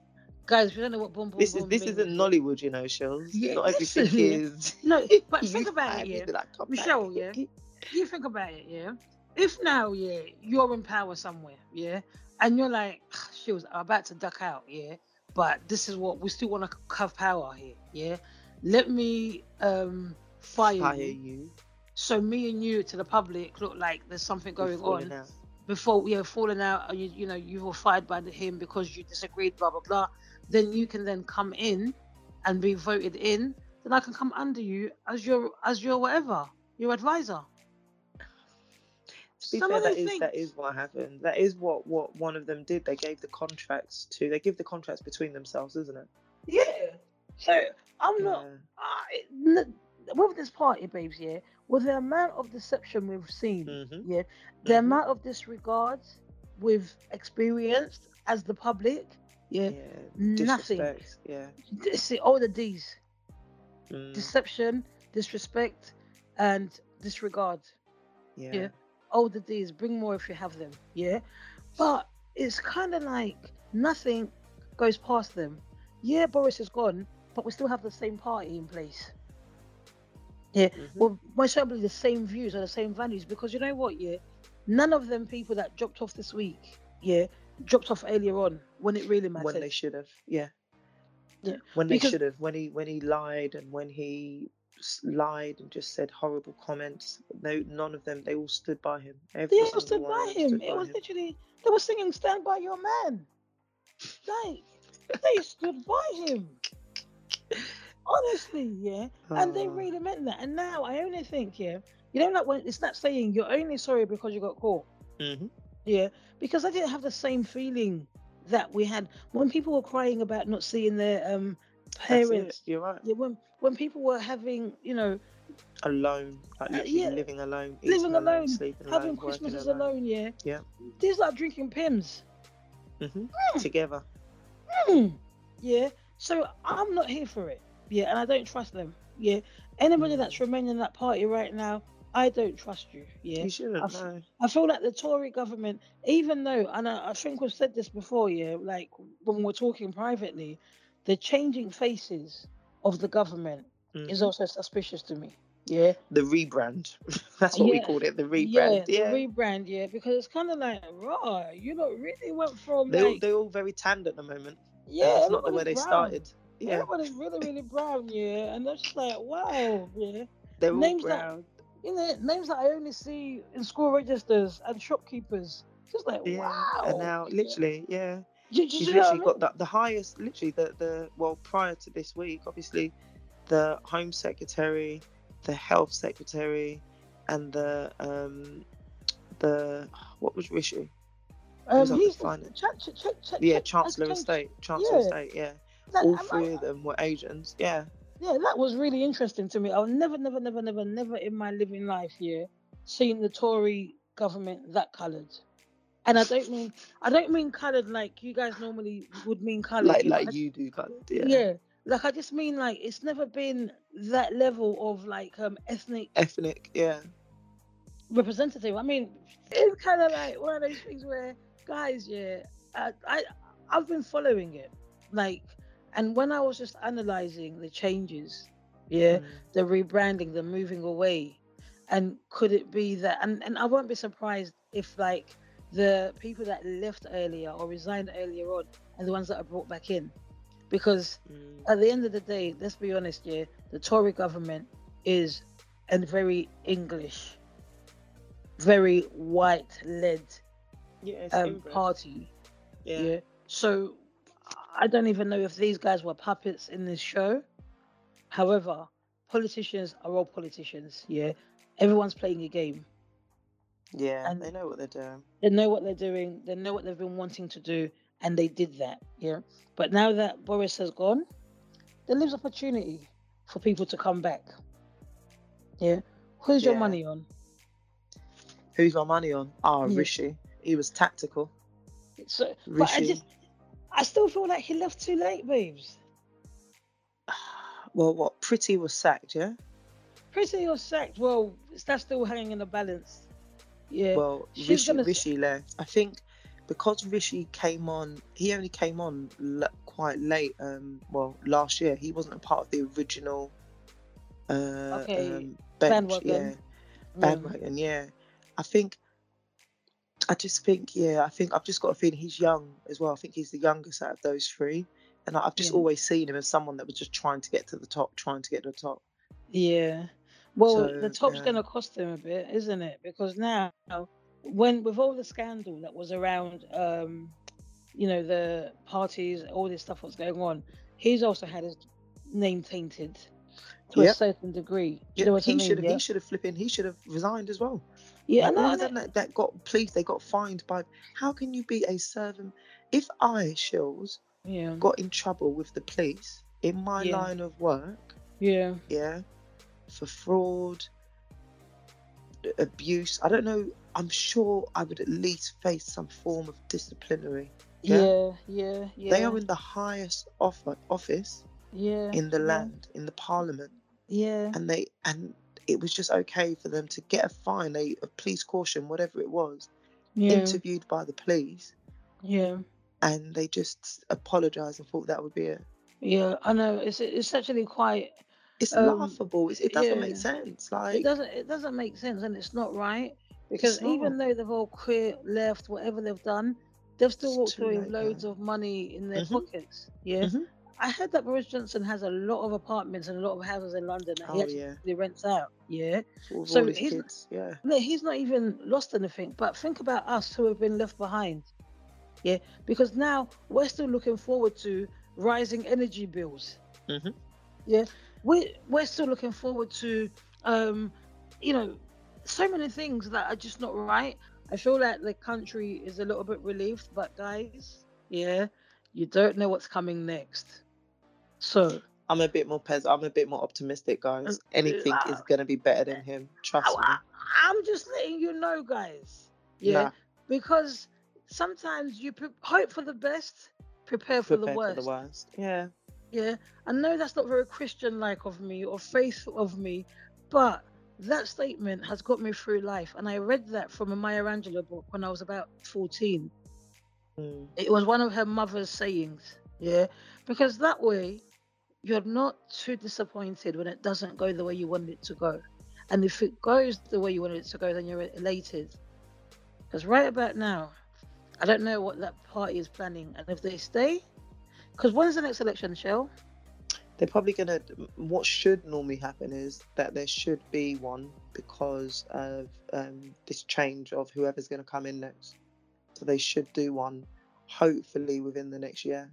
[SPEAKER 2] Guys, you don't know what boom, boom,
[SPEAKER 1] this is
[SPEAKER 2] boom
[SPEAKER 1] this
[SPEAKER 2] means,
[SPEAKER 1] isn't Nollywood, you know, Shells.
[SPEAKER 2] Yeah,
[SPEAKER 1] Not everything is.
[SPEAKER 2] No, but think about it, yeah.
[SPEAKER 1] like, "Come back."
[SPEAKER 2] Michelle, yeah. You think about it, yeah. If now, yeah, you're in power somewhere, yeah, and you're like, she was about to duck out, yeah, but this is what we still want to have power here, yeah. Let me um fire,
[SPEAKER 1] Fire
[SPEAKER 2] you,
[SPEAKER 1] you.
[SPEAKER 2] so me and you to the public look like there's something going on.
[SPEAKER 1] out.
[SPEAKER 2] before we have fallen out and you, you know you were fired by the, him because you disagreed blah blah blah then you can then come in and be voted in then i can come under you as your as your whatever your advisor
[SPEAKER 1] To be
[SPEAKER 2] Some
[SPEAKER 1] fair, that is
[SPEAKER 2] things-
[SPEAKER 1] is what happened. That is what what one of them did. They gave the contracts to. They give the contracts between themselves, isn't it?
[SPEAKER 2] yeah so i'm not
[SPEAKER 1] Yeah.
[SPEAKER 2] I, n- with this party babes yeah with the amount of deception we've seen
[SPEAKER 1] Mhm.
[SPEAKER 2] yeah the
[SPEAKER 1] Mhm.
[SPEAKER 2] amount of disregard we've experienced as the public yeah,
[SPEAKER 1] Yeah.
[SPEAKER 2] nothing.
[SPEAKER 1] Disrespect. Yeah.
[SPEAKER 2] see all the d's
[SPEAKER 1] Mm,
[SPEAKER 2] deception, disrespect, and disregard.
[SPEAKER 1] yeah.
[SPEAKER 2] yeah. All days, bring more if you have them. Yeah. But it's kind of like nothing goes past them. Yeah, Boris is gone, but we still have the same party in place. Yeah.
[SPEAKER 1] Mhm.
[SPEAKER 2] Well, most probably the same views or the same values because you know what? Yeah. None of them people that dropped off this week, yeah, dropped off earlier on when it really mattered.
[SPEAKER 1] when they should have. Yeah.
[SPEAKER 2] Yeah,
[SPEAKER 1] When they should have. When he when he lied and when he lied and just said horrible comments. No, none of them. They all stood by him. Every
[SPEAKER 2] They all stood by him.
[SPEAKER 1] stood
[SPEAKER 2] It
[SPEAKER 1] by
[SPEAKER 2] was
[SPEAKER 1] him.
[SPEAKER 2] literally they were singing "Stand by Your Man." Like they stood by him. Honestly, yeah, and they
[SPEAKER 1] Oh.
[SPEAKER 2] really meant that. And now I only think, yeah, you know, like when it's not saying you're only sorry because you got caught,
[SPEAKER 1] Mhm.
[SPEAKER 2] yeah, because I didn't have the same feeling that we had when people were crying about not seeing their um Parents.
[SPEAKER 1] it. You're right.
[SPEAKER 2] Yeah, when when people were having, you know,
[SPEAKER 1] Alone, like
[SPEAKER 2] Uh,
[SPEAKER 1] literally
[SPEAKER 2] yeah,
[SPEAKER 1] living alone,
[SPEAKER 2] living
[SPEAKER 1] eating
[SPEAKER 2] alone,
[SPEAKER 1] sleeping
[SPEAKER 2] having
[SPEAKER 1] alone,
[SPEAKER 2] Christmases
[SPEAKER 1] alone.
[SPEAKER 2] alone, yeah,
[SPEAKER 1] Yeah.
[SPEAKER 2] these like drinking Pimm's.
[SPEAKER 1] hmm Together.
[SPEAKER 2] Mm. Yeah. So I'm not here for it. Yeah, and I don't trust them. Yeah. Anybody
[SPEAKER 1] Mm.
[SPEAKER 2] that's remaining in that party right now, I don't trust you. Yeah.
[SPEAKER 1] You shouldn't.
[SPEAKER 2] I've-
[SPEAKER 1] No.
[SPEAKER 2] I feel like the Tory government, even though, and I, I think we've said this before, yeah, like when we're talking privately, the changing faces of the government is
[SPEAKER 1] Mhm.
[SPEAKER 2] also suspicious to me. Yeah.
[SPEAKER 1] the rebrand. That's what we called it. The
[SPEAKER 2] Yeah,
[SPEAKER 1] rebrand.
[SPEAKER 2] the
[SPEAKER 1] Yeah.
[SPEAKER 2] rebrand, yeah, because it's kind of like, raw, you know, really went from
[SPEAKER 1] They're all, they're all very tanned at the moment.
[SPEAKER 2] yeah,
[SPEAKER 1] It's not the way they
[SPEAKER 2] brown.
[SPEAKER 1] started. Yeah.
[SPEAKER 2] Everybody's really, really brown, yeah. And they're just like, wow, yeah.
[SPEAKER 1] They're all
[SPEAKER 2] names that-
[SPEAKER 1] brown.
[SPEAKER 2] You know, names that I only see in school registers and shopkeepers. Just like,
[SPEAKER 1] Yeah.
[SPEAKER 2] wow.
[SPEAKER 1] And now,
[SPEAKER 2] yeah.
[SPEAKER 1] literally, yeah.
[SPEAKER 2] Do, do
[SPEAKER 1] He's
[SPEAKER 2] you know what I
[SPEAKER 1] literally got the, the highest, literally the the well prior to this week, obviously, the Home Secretary, the Health Secretary, and the um the what was Rishi?
[SPEAKER 2] Um, he's the cha- cha- cha-
[SPEAKER 1] Yeah,
[SPEAKER 2] cha-
[SPEAKER 1] Chancellor of State, Chancellor of
[SPEAKER 2] Yeah.
[SPEAKER 1] State. Yeah,
[SPEAKER 2] that-
[SPEAKER 1] all
[SPEAKER 2] am I-
[SPEAKER 1] three of them were Asians. Yeah,
[SPEAKER 2] Yeah, that was really interesting to me. I've never, never, never, never, never in my living life here seen the Tory government that coloured. And I don't mean I don't mean coloured like you guys normally would mean coloured.
[SPEAKER 1] like
[SPEAKER 2] you know,
[SPEAKER 1] like
[SPEAKER 2] I-
[SPEAKER 1] you do, coloured,
[SPEAKER 2] yeah.
[SPEAKER 1] Yeah.
[SPEAKER 2] Like I just mean like it's never been that level of like um ethnic
[SPEAKER 1] ethnic. Yeah,
[SPEAKER 2] representative. I mean, it's kind of like one of those things where guys, yeah, I, I I've been following it, like, and when I was just analyzing the changes, yeah,
[SPEAKER 1] Mm.
[SPEAKER 2] the rebranding, the moving away, and could it be that? And and I won't be surprised if like the people that left earlier or resigned earlier on are the ones that are brought back in, because
[SPEAKER 1] Mm.
[SPEAKER 2] at the end of the day, let's be honest, yeah, the Tory government is a very English, very white-led
[SPEAKER 1] Yeah,
[SPEAKER 2] um, party.
[SPEAKER 1] Yeah.
[SPEAKER 2] Yeah. So I don't even know if these guys were puppets in this show. However, politicians are all politicians. Yeah. Everyone's playing a game.
[SPEAKER 1] Yeah,
[SPEAKER 2] And-
[SPEAKER 1] they know what they're doing.
[SPEAKER 2] They know what they're doing. They know what they've been wanting to do, and they did that. Yeah. But now that Boris has gone, there lives opportunity for people to come back. Yeah. Who's your money on?
[SPEAKER 1] Who's my money on? Ah,
[SPEAKER 2] Yeah.
[SPEAKER 1] Rishi. He was tactical.
[SPEAKER 2] So, but I just, I still feel like he left too late, babes.
[SPEAKER 1] Well, what? Priti was sacked, yeah.
[SPEAKER 2] Priti was sacked? Well, that's still hanging in the balance. Yeah.
[SPEAKER 1] Well,
[SPEAKER 2] she's
[SPEAKER 1] Rishi,
[SPEAKER 2] gonna
[SPEAKER 1] Rishi left. I think because Rishi came on, he only came on l- quite late. Um, well, last year he wasn't a part of the original. Uh,
[SPEAKER 2] Okay,
[SPEAKER 1] um, bench,
[SPEAKER 2] bandwagon.
[SPEAKER 1] yeah, bandwagon, yeah. I think. I just think, yeah, I think I've just got a feeling he's young as well. I think he's the youngest out of those three, and I've just
[SPEAKER 2] Yeah.
[SPEAKER 1] always seen him as someone that was just trying to get to the top, trying to get to the top.
[SPEAKER 2] Yeah. Well,
[SPEAKER 1] So,
[SPEAKER 2] the top's
[SPEAKER 1] yeah.
[SPEAKER 2] going to cost him a bit, isn't it? Because now, when with all the scandal that was around, um, you know, the parties, all this stuff was going on, he's also had his name tainted to a certain degree. Do you know
[SPEAKER 1] he
[SPEAKER 2] I mean?
[SPEAKER 1] should have.
[SPEAKER 2] yeah,
[SPEAKER 1] He should have flipping. He should have resigned as well.
[SPEAKER 2] yeah,
[SPEAKER 1] Like,
[SPEAKER 2] no,
[SPEAKER 1] all
[SPEAKER 2] no,
[SPEAKER 1] that, that got police, they got fined by. How can you be a servant? If I, Shills,
[SPEAKER 2] yeah,
[SPEAKER 1] got in trouble with the police in my
[SPEAKER 2] Yeah.
[SPEAKER 1] line of work,
[SPEAKER 2] yeah,
[SPEAKER 1] yeah, for fraud, abuse, I don't know. I'm sure I would at least face some form of disciplinary. Yeah.
[SPEAKER 2] yeah, yeah, yeah.
[SPEAKER 1] They are in the highest off- office
[SPEAKER 2] yeah,
[SPEAKER 1] in the
[SPEAKER 2] yeah,
[SPEAKER 1] land, in the parliament,
[SPEAKER 2] Yeah,
[SPEAKER 1] and they and it was just okay for them to get a fine, a, a police caution, whatever it was,
[SPEAKER 2] yeah,
[SPEAKER 1] interviewed by the police,
[SPEAKER 2] yeah.
[SPEAKER 1] and they just apologized and thought that would be it.
[SPEAKER 2] Yeah, I know. It's it's actually quite.
[SPEAKER 1] It's
[SPEAKER 2] Um,
[SPEAKER 1] laughable. It's, it doesn't
[SPEAKER 2] yeah.
[SPEAKER 1] make sense. Like It
[SPEAKER 2] doesn't it doesn't make sense, and it's not right because even though they've all quit, left, whatever they've done, they've still walked away with loads of money in their
[SPEAKER 1] Mhm.
[SPEAKER 2] pockets. Yeah,
[SPEAKER 1] Mhm.
[SPEAKER 2] I heard that Boris Johnson has a lot of apartments and a lot of houses in London that he
[SPEAKER 1] oh
[SPEAKER 2] actually
[SPEAKER 1] yeah,
[SPEAKER 2] rents out. Yeah,
[SPEAKER 1] with
[SPEAKER 2] So he's-
[SPEAKER 1] kids. Yeah,
[SPEAKER 2] no, he's not even lost anything. But think about us who have been left behind. Yeah, because now we're still looking forward to rising energy bills.
[SPEAKER 1] Mhm.
[SPEAKER 2] Yeah, we we're still looking forward to, um, you know, so many things that are just not right. I feel like the country is a little bit relieved, but guys, yeah, you don't know what's coming next. So
[SPEAKER 1] I'm a bit more pes. I'm a bit more optimistic, guys.
[SPEAKER 2] Uh,
[SPEAKER 1] Anything is
[SPEAKER 2] uh,
[SPEAKER 1] gonna be better than him. Trust
[SPEAKER 2] I,
[SPEAKER 1] me.
[SPEAKER 2] I, I'm just letting you know, guys. Yeah,
[SPEAKER 1] Nah,
[SPEAKER 2] because sometimes you pre- hope for the best, prepare for
[SPEAKER 1] prepare
[SPEAKER 2] the worst.
[SPEAKER 1] for the worst. Yeah.
[SPEAKER 2] Yeah, I know that's not very Christian-like of me or faithful of me, but that statement has got me through life, and I read that from a Maya Angelou book when I was about 14.
[SPEAKER 1] Mm.
[SPEAKER 2] It was one of her mother's sayings. Yeah, because that way you're not too disappointed when it doesn't go the way you wanted it to go, and if it goes the way you wanted it to go, then you're elated. Because right about now, I don't know what that party is planning, and if they stay, because when's the next election, Shell?
[SPEAKER 1] They're probably gonna. What should normally happen is that there should be one because of um, this change of whoever's gonna come in next. So they should do one. hopefully within the next year.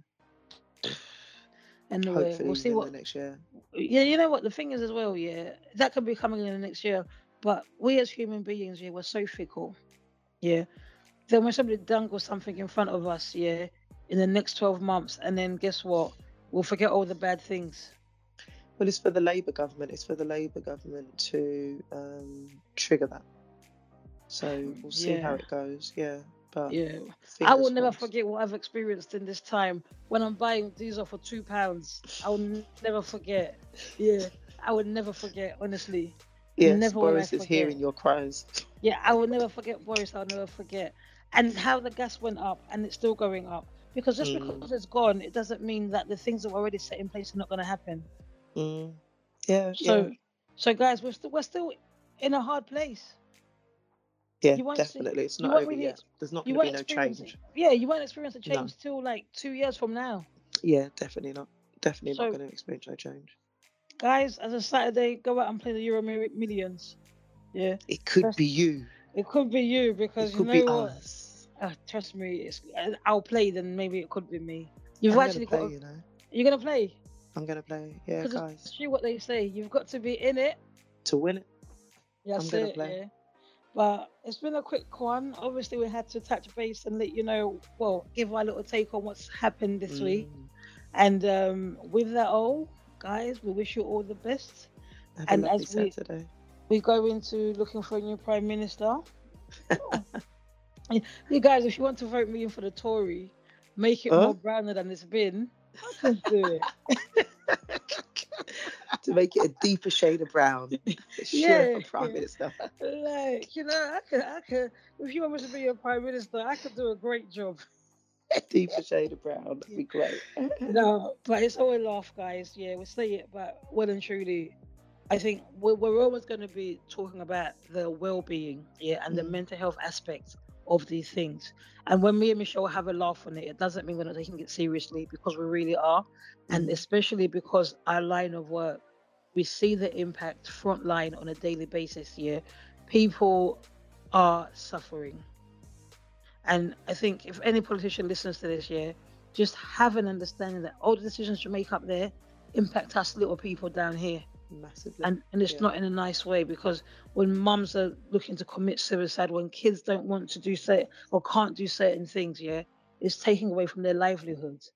[SPEAKER 2] Anyway,
[SPEAKER 1] Hopefully
[SPEAKER 2] we'll see what.
[SPEAKER 1] next year.
[SPEAKER 2] Yeah, you know what the thing is as well. Yeah, that could be coming in the next year. But we as human beings, yeah, we're so fickle. Yeah. Then when somebody dangles something in front of us, yeah, in the next twelve months, and then guess what? We'll forget all the bad things.
[SPEAKER 1] Well, it's for the Labour government. It's for the Labour government to um, trigger that. So we'll see how it goes. Yeah, but
[SPEAKER 2] Yeah. I will never
[SPEAKER 1] crossed.
[SPEAKER 2] forget what I've experienced in this time when I'm buying diesel for two pounds. I will n- never forget. Yeah, I will never forget. Honestly,
[SPEAKER 1] Yes,
[SPEAKER 2] never
[SPEAKER 1] Boris is hearing your cries.
[SPEAKER 2] yeah, I will never forget Boris. I'll never forget. And how the gas went up and it's still going up. Because just
[SPEAKER 1] Mm.
[SPEAKER 2] because it's gone, it doesn't mean that the things that were already set in place are not going to happen.
[SPEAKER 1] Mm. Yeah,
[SPEAKER 2] So,
[SPEAKER 1] yeah,
[SPEAKER 2] so guys, we're still we're still in a hard place.
[SPEAKER 1] yeah,
[SPEAKER 2] you won't see-
[SPEAKER 1] definitely. It's not over
[SPEAKER 2] really
[SPEAKER 1] yet. There's not going to be no change.
[SPEAKER 2] Yeah, you won't experience a
[SPEAKER 1] No.
[SPEAKER 2] change till like two years from now.
[SPEAKER 1] Yeah, definitely not. Definitely
[SPEAKER 2] So-
[SPEAKER 1] not going to experience no change.
[SPEAKER 2] Guys, as a Saturday, go out and play the Euro Millions. Yeah.
[SPEAKER 1] It could
[SPEAKER 2] That's-
[SPEAKER 1] be you.
[SPEAKER 2] It could be you because you
[SPEAKER 1] could
[SPEAKER 2] know
[SPEAKER 1] be
[SPEAKER 2] what?
[SPEAKER 1] us.
[SPEAKER 2] Uh, trust me, it's, uh, I'll play. Then maybe it could be me. You've
[SPEAKER 1] I'm
[SPEAKER 2] actually
[SPEAKER 1] play,
[SPEAKER 2] got.
[SPEAKER 1] you know.
[SPEAKER 2] You're gonna play
[SPEAKER 1] I'm gonna play. Yeah, guys.
[SPEAKER 2] it's true what they say. You've got to be in it.
[SPEAKER 1] To win it.
[SPEAKER 2] That's
[SPEAKER 1] gonna
[SPEAKER 2] it.
[SPEAKER 1] play.
[SPEAKER 2] Yeah. But it's been a quick one. Obviously, we had to touch base and let you know. Well, give our little take on what's happened this week.
[SPEAKER 1] Mm.
[SPEAKER 2] And um, with that all, guys, we wish you all the best.
[SPEAKER 1] Have
[SPEAKER 2] And as we-
[SPEAKER 1] Saturday.
[SPEAKER 2] we go into looking for a new prime minister. Y- you guys, if you want to vote me in for the Tory, make it
[SPEAKER 1] Huh?
[SPEAKER 2] more browner than it's been. I can do it.
[SPEAKER 1] to make it a deeper shade of brown.
[SPEAKER 2] Yeah,
[SPEAKER 1] Sure, Prime. Minister.
[SPEAKER 2] like you know, I could, I could. If you want me to be your prime minister, I could do a great job.
[SPEAKER 1] A deeper shade of brown. That'd be great.
[SPEAKER 2] No, but it's all a laugh, guys. Yeah, we say it, but well and truly, I think we're, we're always going to be talking about the well-being, yeah, and the
[SPEAKER 1] Mm.
[SPEAKER 2] mental health aspects of these things. And when me and Michelle have a laugh on it, it doesn't mean we're not taking it seriously because we really are, and
[SPEAKER 1] Mm.
[SPEAKER 2] especially because our line of work, we see the impact frontline on a daily basis. here. people are suffering. And I think if any politician listens to this, yeah, just have an understanding that all the decisions you make up there impact us little people down here.
[SPEAKER 1] Massively.
[SPEAKER 2] And and it's
[SPEAKER 1] Yeah.
[SPEAKER 2] not in a nice way because when mums are looking to commit suicide, when kids don't want to do certain or can't do certain things, yeah, it's taking away from their livelihoods.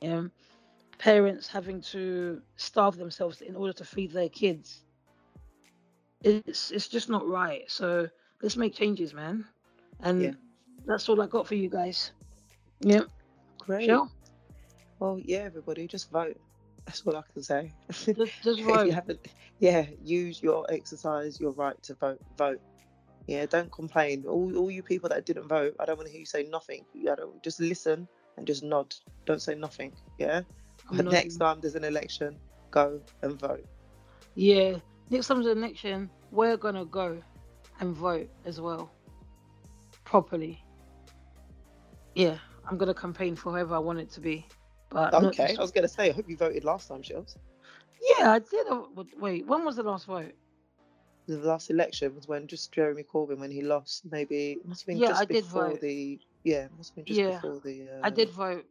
[SPEAKER 2] Yeah. Parents having to starve themselves in order to feed their kids. It's it's just not right. So let's make changes, man. And
[SPEAKER 1] Yeah.
[SPEAKER 2] that's all I got for you guys. Yeah.
[SPEAKER 1] Great.
[SPEAKER 2] Sure.
[SPEAKER 1] Well, yeah, everybody, just vote. That's all I can say.
[SPEAKER 2] Just, just vote.
[SPEAKER 1] you haven't, yeah, use your exercise, your right to vote. Vote. Yeah, don't complain. All, all you people that didn't vote, I don't want to hear you say nothing. I don't just listen and just nod. Don't say nothing. Yeah.
[SPEAKER 2] I'm
[SPEAKER 1] But next time there's an election, go and vote.
[SPEAKER 2] Yeah. Next time there's an election, we're gonna go and vote as well. Properly. Yeah. I'm gonna campaign for whoever I want it to be. But
[SPEAKER 1] Okay. I was gonna say, I hope you voted last time, Shells.
[SPEAKER 2] Yeah, I did. uh, Wait, when was the last vote?
[SPEAKER 1] The last election was when just Jeremy Corbyn when he lost. Maybe must have been
[SPEAKER 2] Yeah,
[SPEAKER 1] just
[SPEAKER 2] I did
[SPEAKER 1] before
[SPEAKER 2] vote.
[SPEAKER 1] the yeah, must have been just
[SPEAKER 2] Yeah,
[SPEAKER 1] before the. Uh,
[SPEAKER 2] I did vote.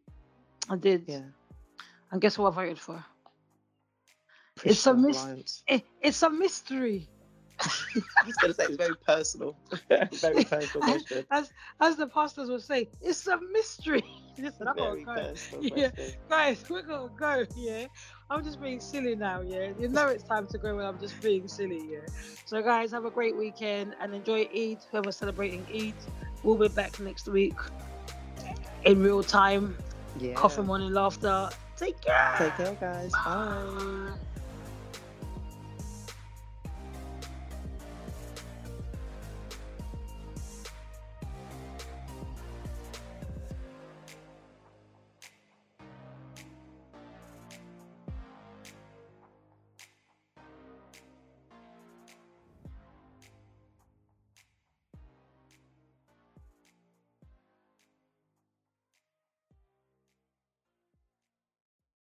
[SPEAKER 2] I did.
[SPEAKER 1] Yeah.
[SPEAKER 2] And guess what I voted for? It's a mis- It, it's a mystery.
[SPEAKER 1] I was gonna say it's very personal. very personal question.
[SPEAKER 2] As as the pastors would say, it's a mystery. Listen, I gotta
[SPEAKER 1] Very
[SPEAKER 2] go. Yeah.
[SPEAKER 1] question.
[SPEAKER 2] Guys, we're gonna go, yeah. I'm just being silly now, yeah. You know it's time to go when I'm just being silly, yeah. So guys, have a great weekend and enjoy Eid. Whoever's celebrating Eid, we'll be back next week in real time.
[SPEAKER 1] Yeah.
[SPEAKER 2] Coffee morning laughter. Take care.
[SPEAKER 1] Take care, guys. Bye.